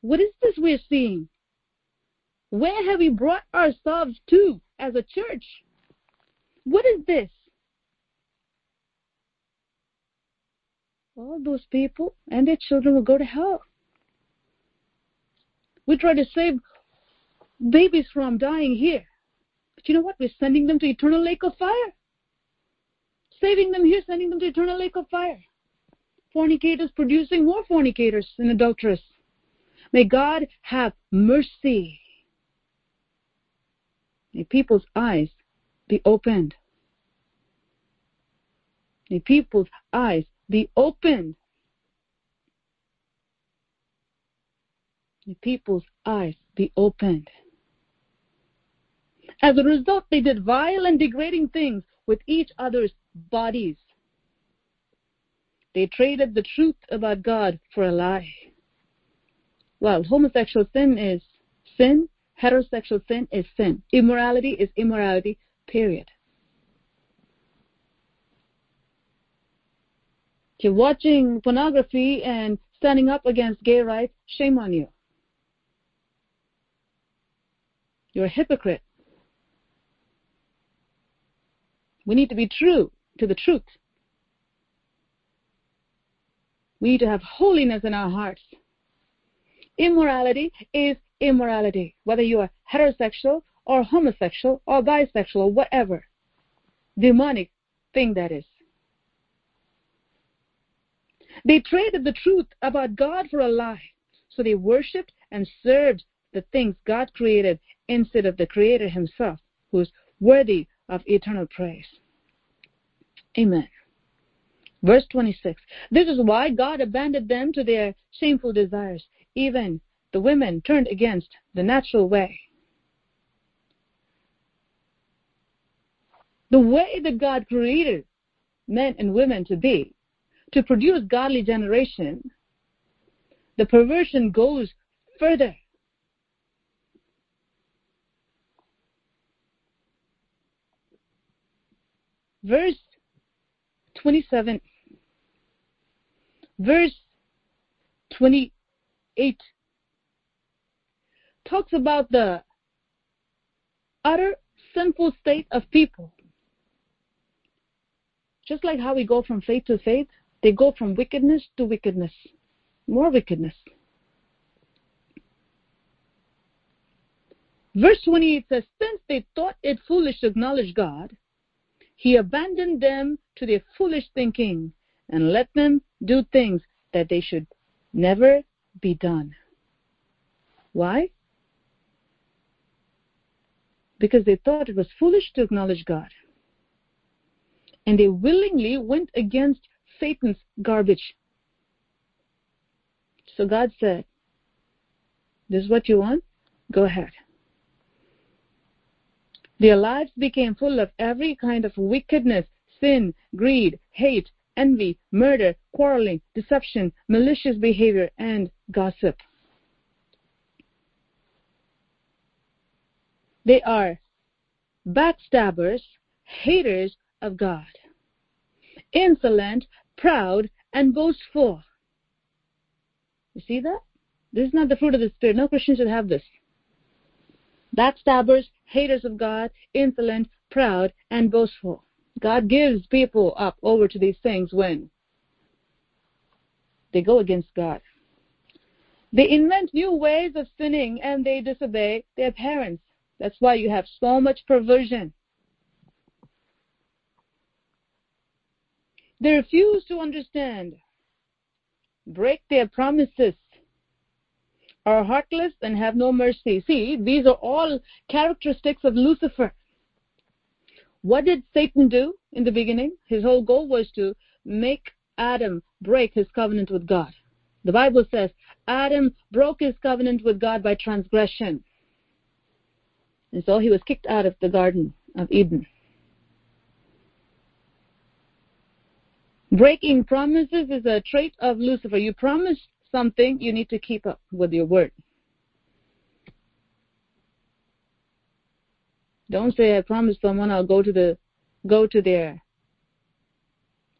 What is this we're seeing? Where have we brought ourselves to? As a church. What is this? All those people and their children will go to hell. We try to save babies from dying here. But you know what? We're sending them to eternal lake of fire. Saving them here, sending them to eternal lake of fire. Fornicators producing more fornicators and adulterers. May God have mercy May people's eyes be opened. May people's eyes be opened. May people's eyes be opened. As a result, they did vile and degrading things with each other's bodies. They traded the truth about God for a lie. Well, homosexual sin is sin, Heterosexual sin is sin. Immorality is immorality, period. If you're watching pornography and standing up against gay rights, shame on you. You're a hypocrite. We need to be true to the truth. We need to have holiness in our hearts. Immorality is immorality, whether you are heterosexual or homosexual or bisexual or whatever. Demonic thing that is. They traded the truth about God for a lie. So they worshiped and served the things God created instead of the Creator Himself, who is worthy of eternal praise. Amen. Verse 26. This is why God abandoned them to their shameful desires, even the women turned against the natural way. The way that God created men and women to be, to produce godly generation, the perversion goes further. Verse 27, verse 28 talks about the utter sinful state of people. Just like how we go from faith to faith, they go from wickedness to wickedness, more wickedness. Verse 28 says, Since they thought it foolish to acknowledge God, he abandoned them to their foolish thinking and let them do things that they should never be done. Why? Because they thought it was foolish to acknowledge God. And they willingly went against Satan's garbage. So God said, This is what you want? Go ahead. Their lives became full of every kind of wickedness, sin, greed, hate, envy, murder, quarreling, deception, malicious behavior, and gossip. They are backstabbers, haters of God, insolent, proud, and boastful. You see that? This is not the fruit of the Spirit. No Christian should have this. Backstabbers, haters of God, insolent, proud, and boastful. God gives people up over to these things when they go against God. They invent new ways of sinning and they disobey their parents. That's why you have so much perversion. They refuse to understand, break their promises, are heartless and have no mercy. See, these are all characteristics of Lucifer. What did Satan do in the beginning? His whole goal was to make Adam break his covenant with God. The Bible says Adam broke his covenant with God by transgression. And so he was kicked out of the Garden of Eden. Breaking promises is a trait of Lucifer. You promise something, you need to keep up with your word. Don't say I promised someone I'll go to the go to their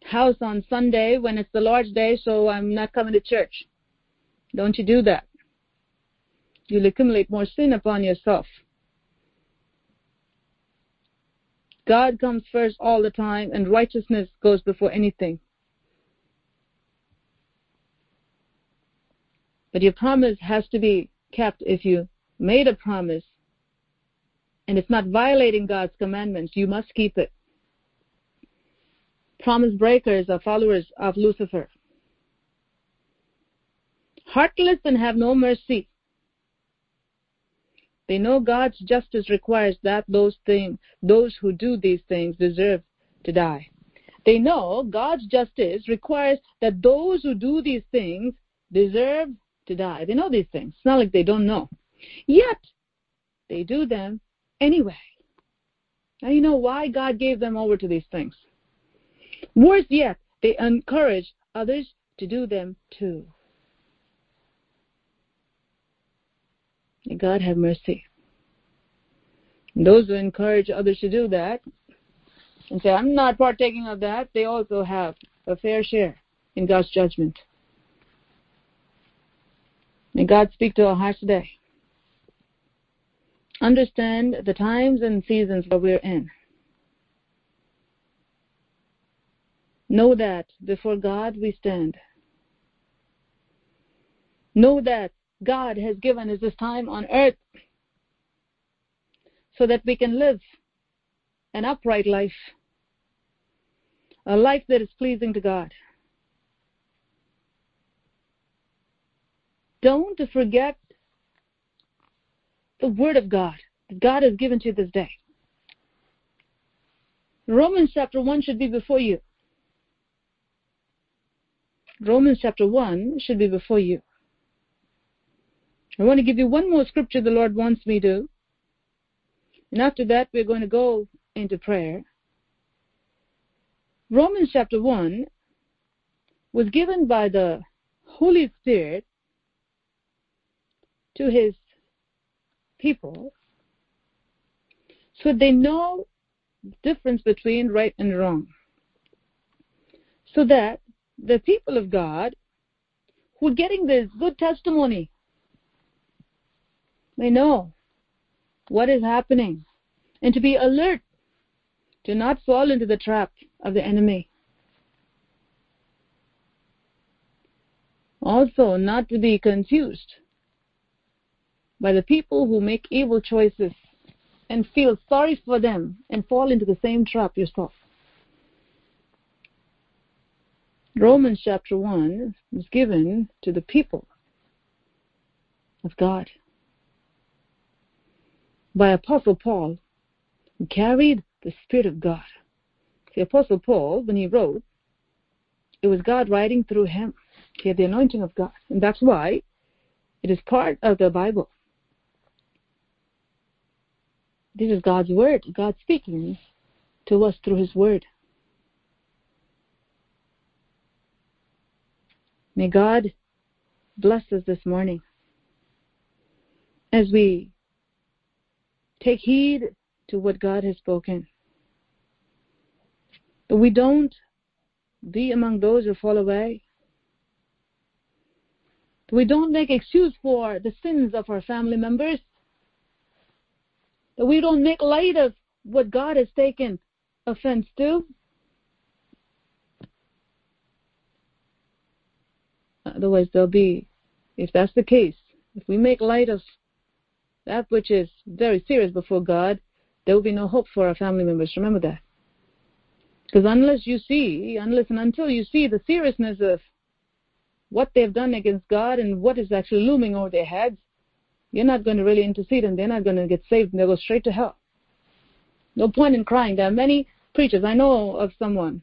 house on Sunday when it's the Lord's day, so I'm not coming to church. Don't you do that. You'll accumulate more sin upon yourself. God comes first all the time, and righteousness goes before anything. But your promise has to be kept if you made a promise and it's not violating God's commandments, you must keep it. Promise breakers are followers of Lucifer. Heartless and have no mercy. They know God's justice requires that those things, those who do these things deserve to die. They know God's justice requires that those who do these things deserve to die. They know these things. It's not like they don't know. Yet, they do them anyway. Now you know why God gave them over to these things. Worse yet, they encourage others to do them too. May God have mercy. And those who encourage others to do that and say, I'm not partaking of that, they also have a fair share in God's judgment. May God speak to our hearts today understand the times and seasons that we're in. Know that before God we stand. Know that God has given us this time on earth so that we can live an upright life, a life that is pleasing to God. Don't forget the Word of God that God has given to you this day. Romans chapter 1 should be before you. Romans chapter 1 should be before you. I want to give you one more scripture the Lord wants me to. And after that, we're going to go into prayer. Romans chapter 1 was given by the Holy Spirit to his people so they know the difference between right and wrong. So that the people of God who are getting this good testimony may know what is happening and to be alert to not fall into the trap of the enemy. Also, not to be confused by the people who make evil choices and feel sorry for them and fall into the same trap yourself. Romans chapter 1 was given to the people of God. By Apostle Paul, carried the Spirit of God. The Apostle Paul, when he wrote, it was God writing through him. He had the anointing of God. And that's why it is part of the Bible. This is God's word, God speaking to us through his word. May God bless us this morning as we take heed to what God has spoken. That we don't be among those who fall away. That we don't make excuse for the sins of our family members. That we don't make light of what God has taken offense to. Otherwise, there'll be, if that's the case, if we make light of that which is very serious before God, there will be no hope for our family members. Remember that. Because unless you see, unless and until you see the seriousness of what they've done against God and what is actually looming over their heads, you're not going to really intercede and they're not going to get saved and they'll go straight to hell. No point in crying. There are many preachers. I know of someone.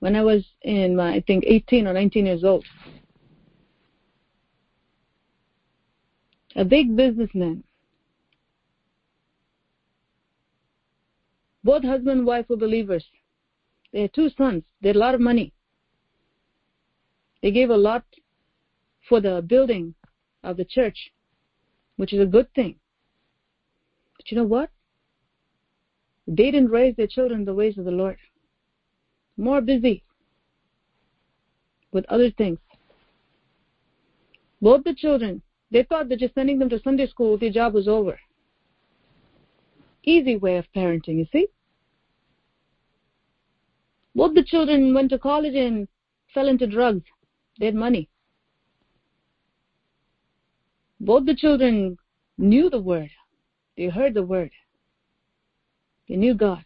When I was in my, I think, 18 or 19 years old, a big businessman. Both husband and wife were believers. They had two sons. They had a lot of money. They gave a lot for the building of the church, which is a good thing. But you know what? They didn't raise their children the ways of the Lord. More busy with other things. Both the children they thought that just sending them to Sunday school, their job was over. Easy way of parenting, you see? Both the children went to college and fell into drugs. They had money. Both the children knew the word. They heard the word. They knew God.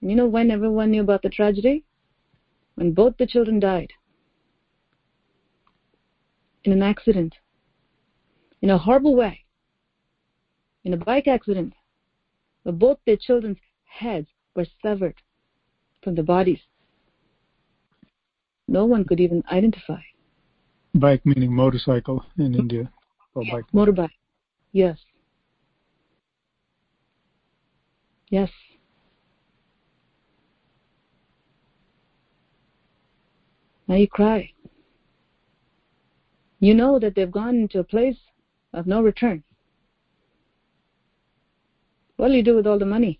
And you know when everyone knew about the tragedy? When both the children died in an accident, in a horrible way, in a bike accident, where both their children's heads were severed from the bodies. No one could even identify. Bike meaning motorcycle in India. Or bike. Motorbike. Yes. Yes. Now you cry. You know that they've gone into a place of no return. What will you do with all the money?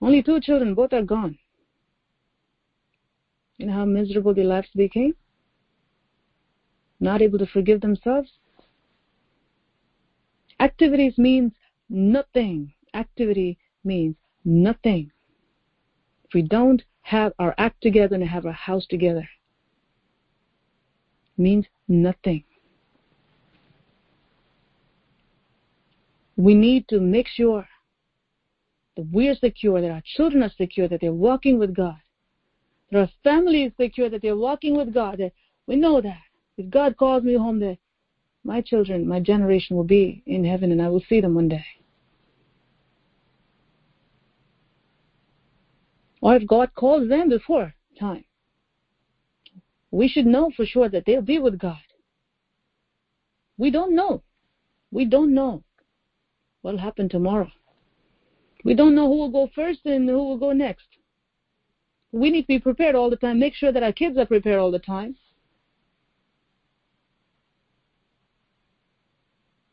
Only two children, both are gone. You know how miserable their lives became? Not able to forgive themselves? Activities means nothing. Activity means nothing. If we don't have our act together and have our house together means nothing. We need to make sure that we are secure, that our children are secure, that they're walking with God, that our family is secure, that they're walking with God, that we know that if God calls me home, that my children, my generation will be in heaven and I will see them one day. Or if God calls them before time. We should know for sure that they'll be with God. We don't know. We don't know what'll happen tomorrow. We don't know who will go first and who will go next. We need to be prepared all the time. Make sure that our kids are prepared all the time.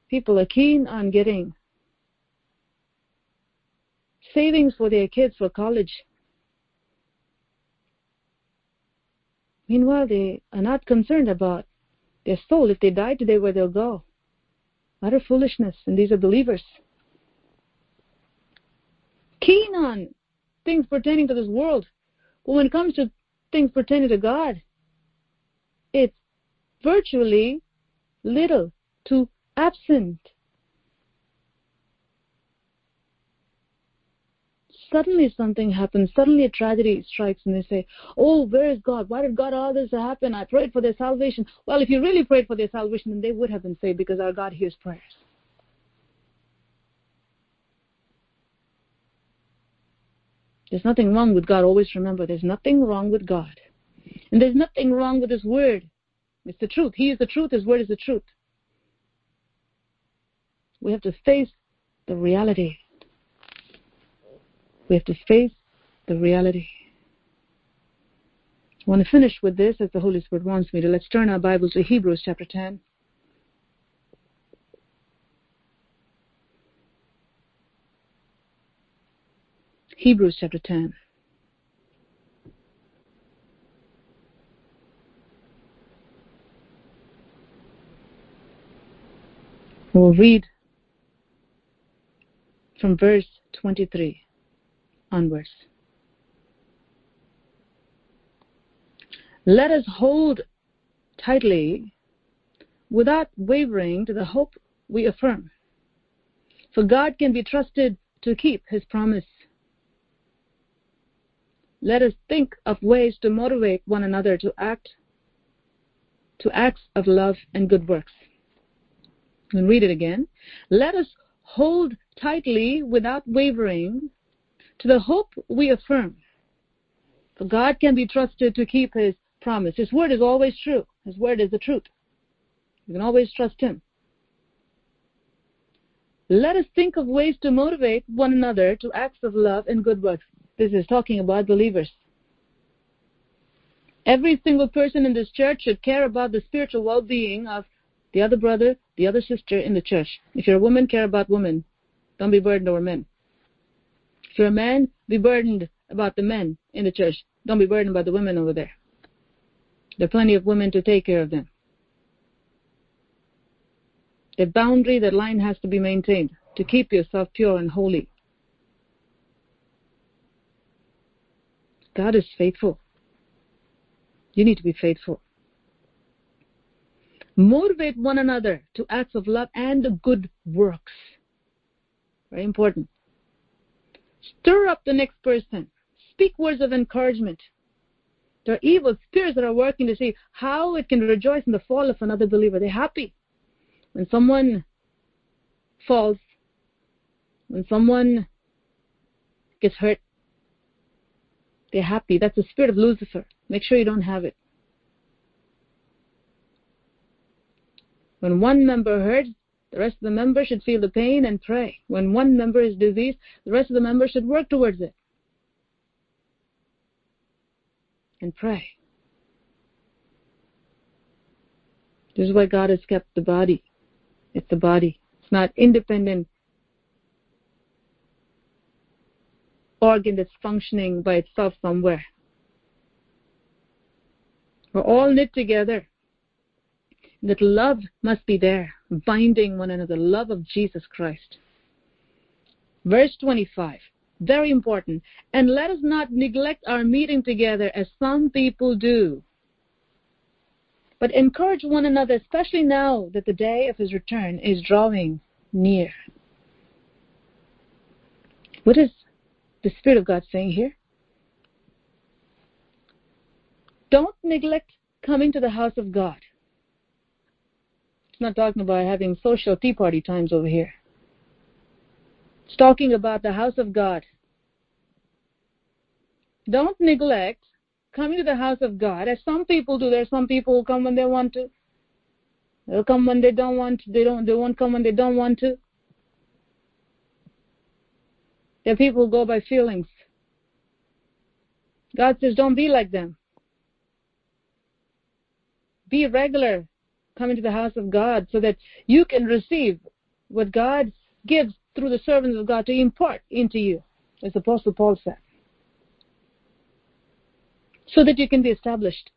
People are keen on getting savings for their kids for college Meanwhile, they are not concerned about their soul. If they die today, where they'll go. Utter foolishness, and these are believers. Keen on things pertaining to this world. But when it comes to things pertaining to God, it's virtually little to absent. Suddenly something happens. Suddenly a tragedy strikes, and they say, "Oh, where is God? Why did God allow this to happen? I prayed for their salvation." Well, if you really prayed for their salvation, then they would have been saved because our God hears prayers. There's nothing wrong with God. Always remember, there's nothing wrong with God, and there's nothing wrong with His Word. It's the truth. He is the truth. His Word is the truth. We have to face the reality. We have to face the reality. I want to finish with this as the Holy Spirit wants me to. Let's turn our Bibles to Hebrews chapter 10. Hebrews chapter 10. We'll read from verse 23 onwards. Let us hold tightly without wavering to the hope we affirm. For God can be trusted to keep his promise. Let us think of ways to motivate one another to act to acts of love and good works. And read it again. Let us hold tightly without wavering to the hope we affirm. For God can be trusted to keep his promise. His word is always true. His word is the truth. You can always trust him. Let us think of ways to motivate one another to acts of love and good works. This is talking about believers. Every single person in this church should care about the spiritual well being of the other brother, the other sister in the church. If you're a woman, care about women. Don't be burdened over men. If you're a man, be burdened about the men in the church. Don't be burdened about the women over there. There are plenty of women to take care of them. The boundary, that line has to be maintained to keep yourself pure and holy. God is faithful. You need to be faithful. Motivate one another to acts of love and good works. Very important. Stir up the next person. Speak words of encouragement. There are evil spirits that are working to see how it can rejoice in the fall of another believer. They're happy. When someone falls, when someone gets hurt, they're happy. That's the spirit of Lucifer. Make sure you don't have it. When one member hurts, the rest of the members should feel the pain and pray. When one member is diseased, the rest of the members should work towards it and pray. This is why God has kept the body. It's the body. It's not independent organ that's functioning by itself somewhere. We're all knit together that love must be there, binding one another, love of Jesus Christ. Verse 25, very important. And let us not neglect our meeting together as some people do, but encourage one another, especially now that the day of his return is drawing near. What is the Spirit of God saying here? Don't neglect coming to the house of God. Not talking about having social tea party times over here. It's talking about the house of God. Don't neglect coming to the house of God, as some people do. There are some people who come when they want to. They'll come when they don't want to. They don't. They won't come when they don't want to. There are people who go by feelings. God says, don't be like them. Be regular come into the house of God so that you can receive what God gives through the servants of God to impart into you, as Apostle Paul said, so that you can be established.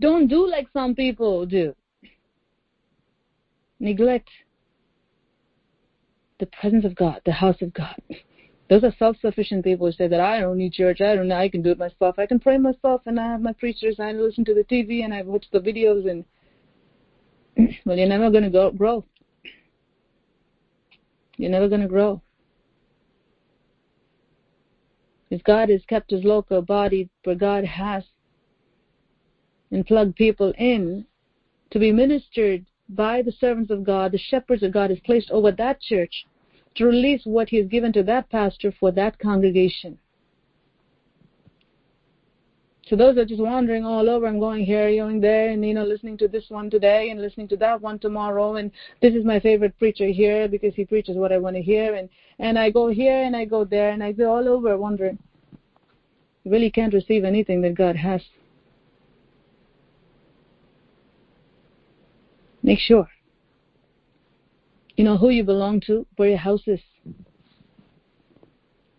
Don't do like some people do. Neglect the presence of God, the house of God. Those are self-sufficient people who say that I don't need church. I don't. I can do it myself. I can pray myself, and I have my preachers. I listen to the TV, and I watch the videos, and well, you're never going to grow. You're never going to grow. If God has kept his local body, but God has and plugged people in to be ministered by the servants of God, the shepherds of God is placed over that church to release what he has given to that pastor for that congregation. So those are just wandering all over, I'm going here, going there, and you know, listening to this one today and listening to that one tomorrow, and this is my favorite preacher here because he preaches what I want to hear, and and I go here and I go there and I go all over wondering. You really can't receive anything that God has. Make sure you know who you belong to, where your house is.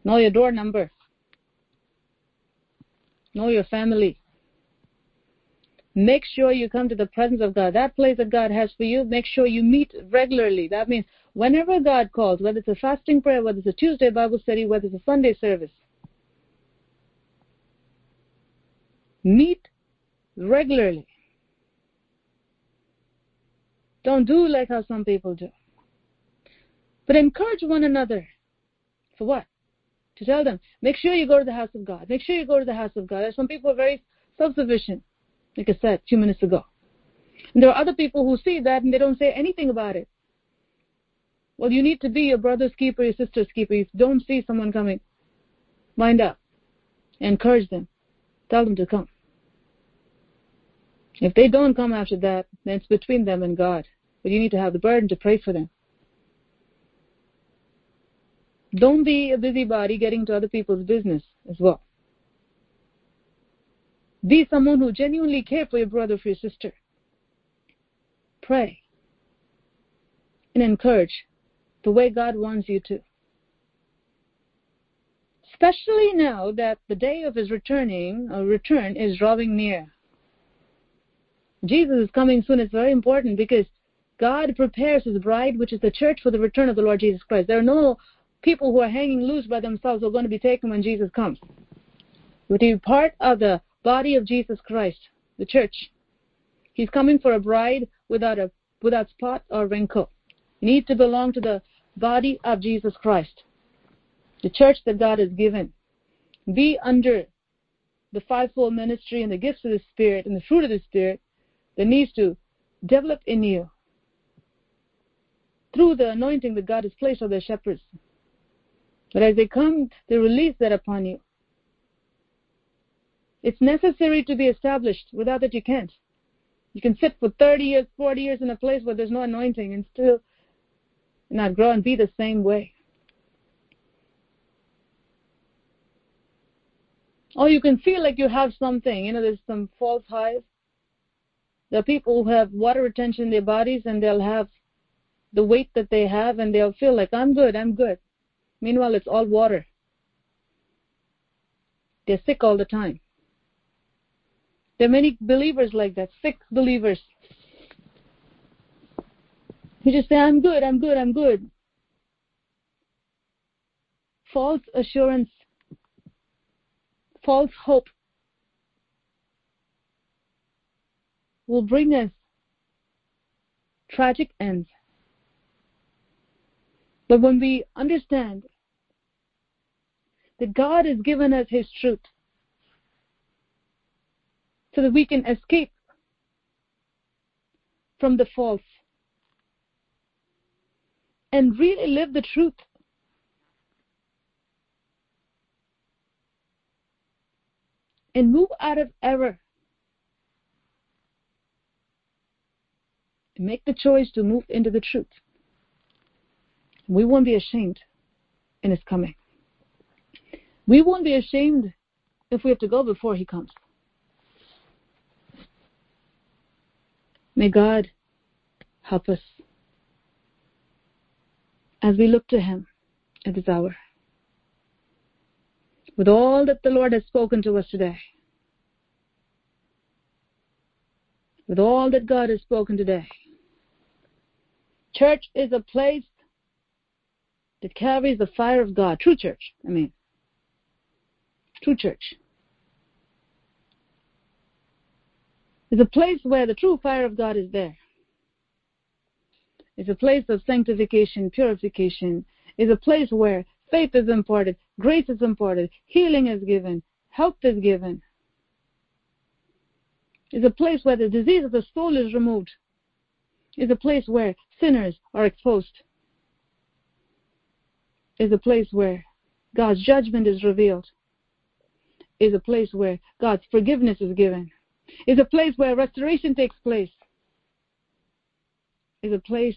Know your door number. Know your family. Make sure you come to the presence of God. That place that God has for you, make sure you meet regularly. That means whenever God calls, whether it's a fasting prayer, whether it's a Tuesday Bible study, whether it's a Sunday service, meet regularly. Don't do like how some people do. But encourage one another. For what? to tell them, make sure you go to the house of God. Make sure you go to the house of God. There's Some people are very self-sufficient, like I said few minutes ago. And there are other people who see that and they don't say anything about it. Well, you need to be your brother's keeper, your sister's keeper. If you don't see someone coming, mind up. Encourage them. Tell them to come. If they don't come after that, then it's between them and God. But you need to have the burden to pray for them. Don't be a busybody getting to other people's business as well. Be someone who genuinely care for your brother, for your sister. Pray and encourage the way God wants you to. Especially now that the day of his returning or return is drawing near. Jesus is coming soon. It's very important because God prepares his bride, which is the church, for the return of the Lord Jesus Christ. There are no people who are hanging loose by themselves are going to be taken when Jesus comes. But to be part of the body of Jesus Christ, the church. He's coming for a bride without a without spot or wrinkle. You need to belong to the body of Jesus Christ, the church that God has given. Be under the fivefold ministry and the gifts of the Spirit and the fruit of the Spirit that needs to develop in you through the anointing that God has placed on the shepherds. But as they come, they release that upon you. It's necessary to be established. Without it, you can't. You can sit for 30 years, 40 years in a place where there's no anointing and still not grow and be the same way. Or you can feel like you have something. You know, there's some false highs. There are people who have water retention in their bodies and they'll have the weight that they have and they'll feel like, I'm good, I'm good. Meanwhile, it's all water. They're sick all the time. There are many believers like that, sick believers. You just say, I'm good, I'm good, I'm good. False assurance, false hope will bring us tragic ends. But when we understand that God has given us His truth so that we can escape from the false and really live the truth. And move out of error. Make the choice to move into the truth. We won't be ashamed in his coming. We won't be ashamed if we have to go before he comes. May God help us as we look to him at this hour. With all that the Lord has spoken to us today, with all that God has spoken today, church is a place that carries the fire of God. True church, I mean. True church. It's a place where the true fire of God is there. It's a place of sanctification, purification. It's a place where faith is imparted, grace is imparted, healing is given, help is given. It's a place where the disease of the soul is removed. It's a place where sinners are exposed. Is a place where God's judgment is revealed. Is a place where God's forgiveness is given. Is a place where restoration takes place. Is a place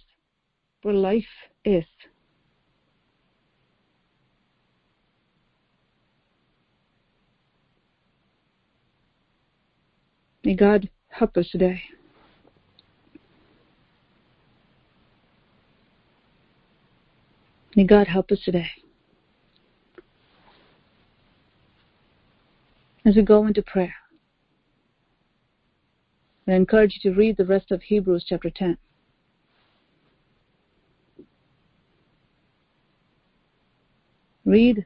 where life is. May God help us today. May God help us today. As we go into prayer, I encourage you to read the rest of Hebrews chapter 10. Read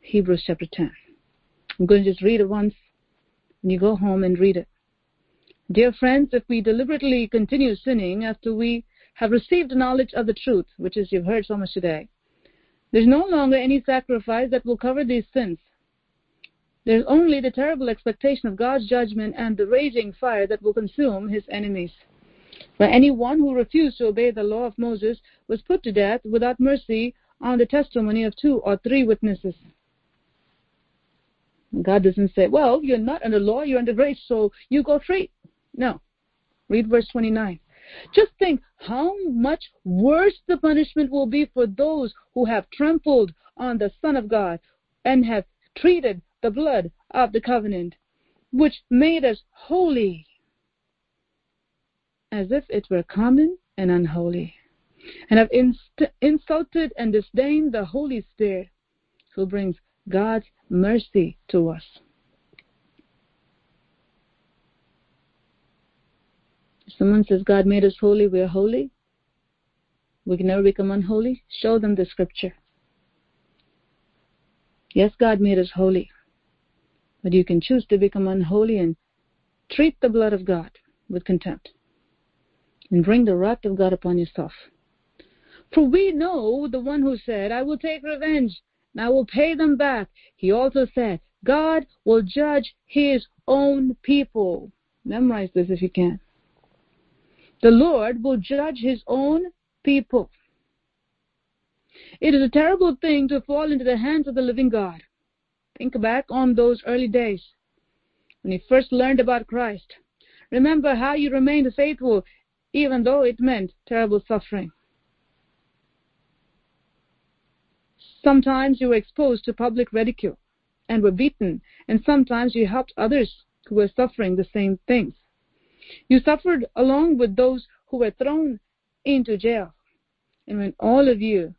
Hebrews chapter 10. I'm going to just read it once and you go home and read it. Dear friends, if we deliberately continue sinning after we have received knowledge of the truth, which is you've heard so much today, there's no longer any sacrifice that will cover these sins. There's only the terrible expectation of God's judgment and the raging fire that will consume his enemies. For anyone who refused to obey the law of Moses was put to death without mercy on the testimony of two or three witnesses. God doesn't say, well, you're not under law, you're under grace, so you go free. No. Read verse 29. Just think how much worse the punishment will be for those who have trampled on the Son of God and have treated the blood of the covenant, which made us holy, as if it were common and unholy, and have inst- insulted and disdained the Holy Spirit, who brings God's mercy to us. Someone says God made us holy, we are holy. We can never become unholy. Show them the scripture. Yes, God made us holy. But you can choose to become unholy and treat the blood of God with contempt and bring the wrath of God upon yourself. For we know the one who said, I will take revenge and I will pay them back. He also said, God will judge his own people. Memorize this if you can. The Lord will judge his own people. It is a terrible thing to fall into the hands of the living God. Think back on those early days when you first learned about Christ. Remember how you remained faithful even though it meant terrible suffering. Sometimes you were exposed to public ridicule and were beaten, and sometimes you helped others who were suffering the same things. You suffered along with those who were thrown into jail. And when all of you,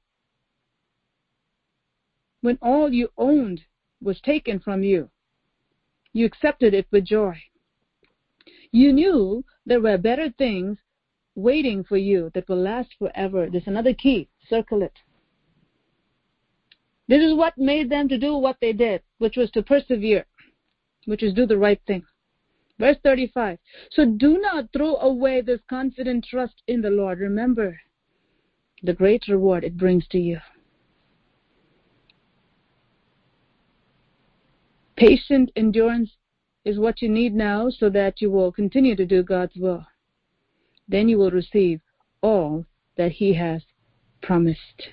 when all you owned was taken from you, you accepted it with joy. You knew there were better things waiting for you that will last forever. There's another key. Circle it. This is what made them to do what they did, which was to persevere, which is do the right thing. Verse 35. So do not throw away this confident trust in the Lord. Remember the great reward it brings to you. Patient endurance is what you need now so that you will continue to do God's will. Then you will receive all that He has promised.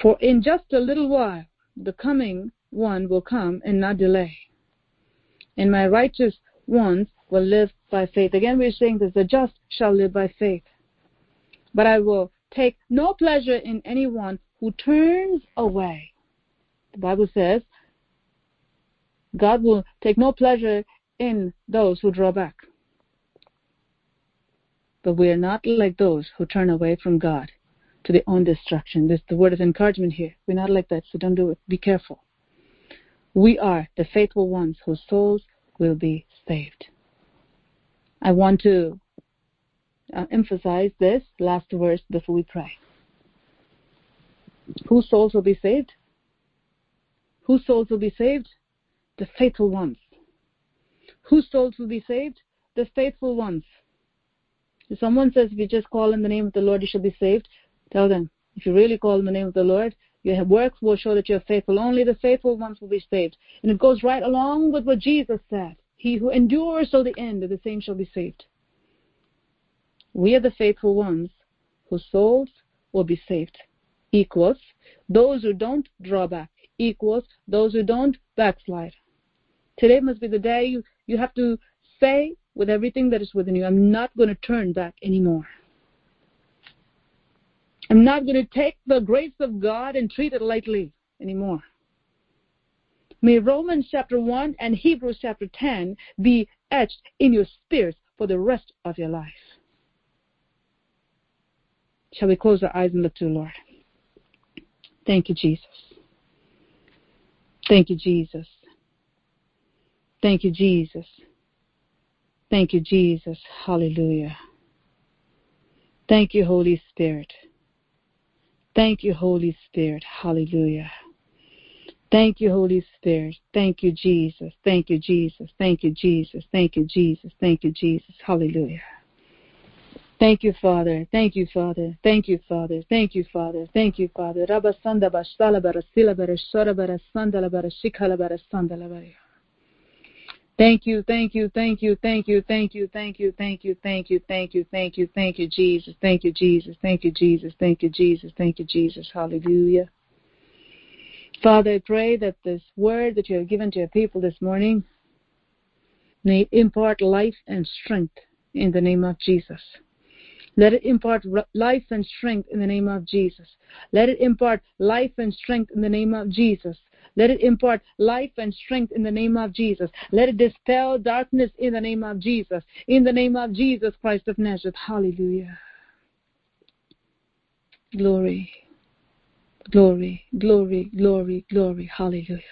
For in just a little while the coming one will come and not delay. And my righteous ones will live by faith. Again, we're saying this the just shall live by faith. But I will take no pleasure in anyone who turns away. The Bible says God will take no pleasure in those who draw back. But we are not like those who turn away from God to their own destruction. This the word of encouragement here. We're not like that, so don't do it. Be careful. We are the faithful ones whose souls will be saved. I want to uh, emphasize this last verse before we pray. Whose souls will be saved? Whose souls will be saved? The faithful ones. Whose souls will be saved? The faithful ones. If someone says, if you just call in the name of the Lord, you shall be saved, Tell them, if you really call in the name of the Lord, your works will show that you're faithful. Only the faithful ones will be saved. And it goes right along with what Jesus said. He who endures till the end, the same shall be saved. We are the faithful ones whose souls will be saved. Equals those who don't draw back. Equals those who don't backslide. Today must be the day you, you have to say with everything that is within you, I'm not going to turn back anymore. I'm not going to take the grace of God and treat it lightly anymore. May Romans chapter 1 and Hebrews chapter 10 be etched in your spirit for the rest of your life. Shall we close our eyes and look to the Lord? Thank you, Jesus. Thank you, Jesus. Thank you, Jesus. Thank you, Jesus. Hallelujah. Thank you, Holy Spirit. Thank you, Holy Spirit. Hallelujah. Thank you, Holy Spirit. Thank you, Jesus. Thank you, Jesus. Thank you, Jesus. Thank you, Jesus. Thank you, Jesus. Hallelujah. Thank you, Father. Thank you, Father. Thank you, Father. Thank you, Father. Thank you, Father. Rabasanda bashtala barasila barashara barasandala barashikala barasandala. Thank you, thank you, thank you, thank you, thank you, thank you, thank you, thank you, thank you, thank you, thank you, Jesus, thank you, Jesus, thank you, Jesus, thank you, Jesus, thank you, Jesus, hallelujah. Father, I pray that this word that you have given to your people this morning may impart life and strength in the name of Jesus. Let it impart life and strength in the name of Jesus. Let it impart life and strength in the name of Jesus. Let it impart life and strength in the name of Jesus. Let it dispel darkness in the name of Jesus. In the name of Jesus Christ of Nazareth. Hallelujah. Glory. Glory, glory, glory, glory. Hallelujah.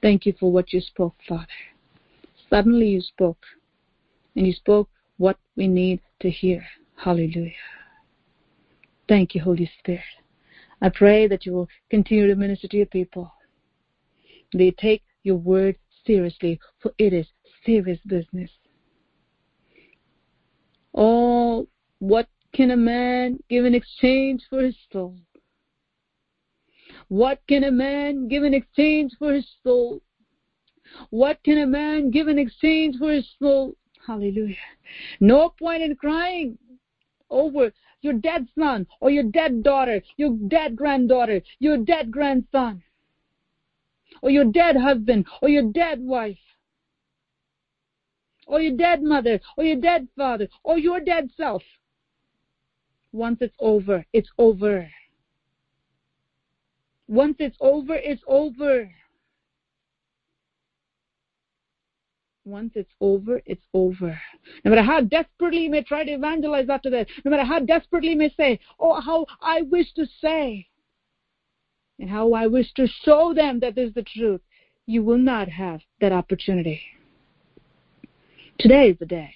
Thank you for what you spoke, Father. Suddenly you spoke, and you spoke what we need to hear. Hallelujah. Thank you, Holy Spirit. I pray that you will continue to minister to your people. They take your word seriously, for it is serious business. Oh, what can a man give in exchange for his soul? What can a man give in exchange for his soul? What can a man give in exchange for his soul? Hallelujah. No point in crying over your dead son or your dead daughter, your dead granddaughter, your dead grandson or your dead husband, or your dead wife, or your dead mother, or your dead father, or your dead self. Once it's over, it's over. Once it's over, it's over. Once it's over, it's over. No matter how desperately you may try to evangelize after that, no matter how desperately you may say, Oh, how I wish to say, and how I wish to show them that this is the truth, you will not have that opportunity. Today is the day.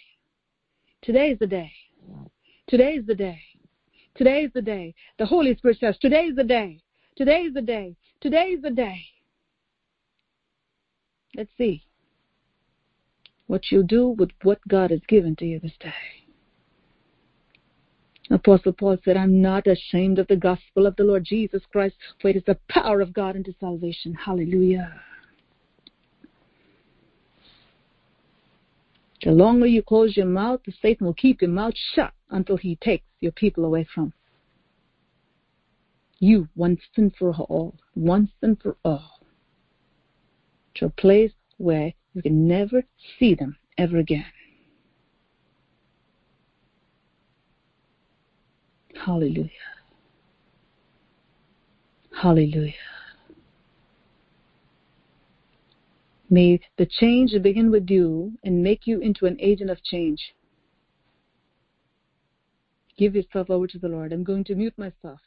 Today is the day. Today is the day. Today is the day. The Holy Spirit says, Today is the day. Today is the day. Today is the day. Let's see what you'll do with what God has given to you this day. Apostle Paul said, I'm not ashamed of the gospel of the Lord Jesus Christ, for it is the power of God unto salvation. Hallelujah. The longer you close your mouth, the Satan will keep your mouth shut until he takes your people away from you once and for all, once and for all, to a place where you can never see them ever again. Hallelujah. Hallelujah. May the change begin with you and make you into an agent of change. Give yourself over to the Lord. I'm going to mute myself.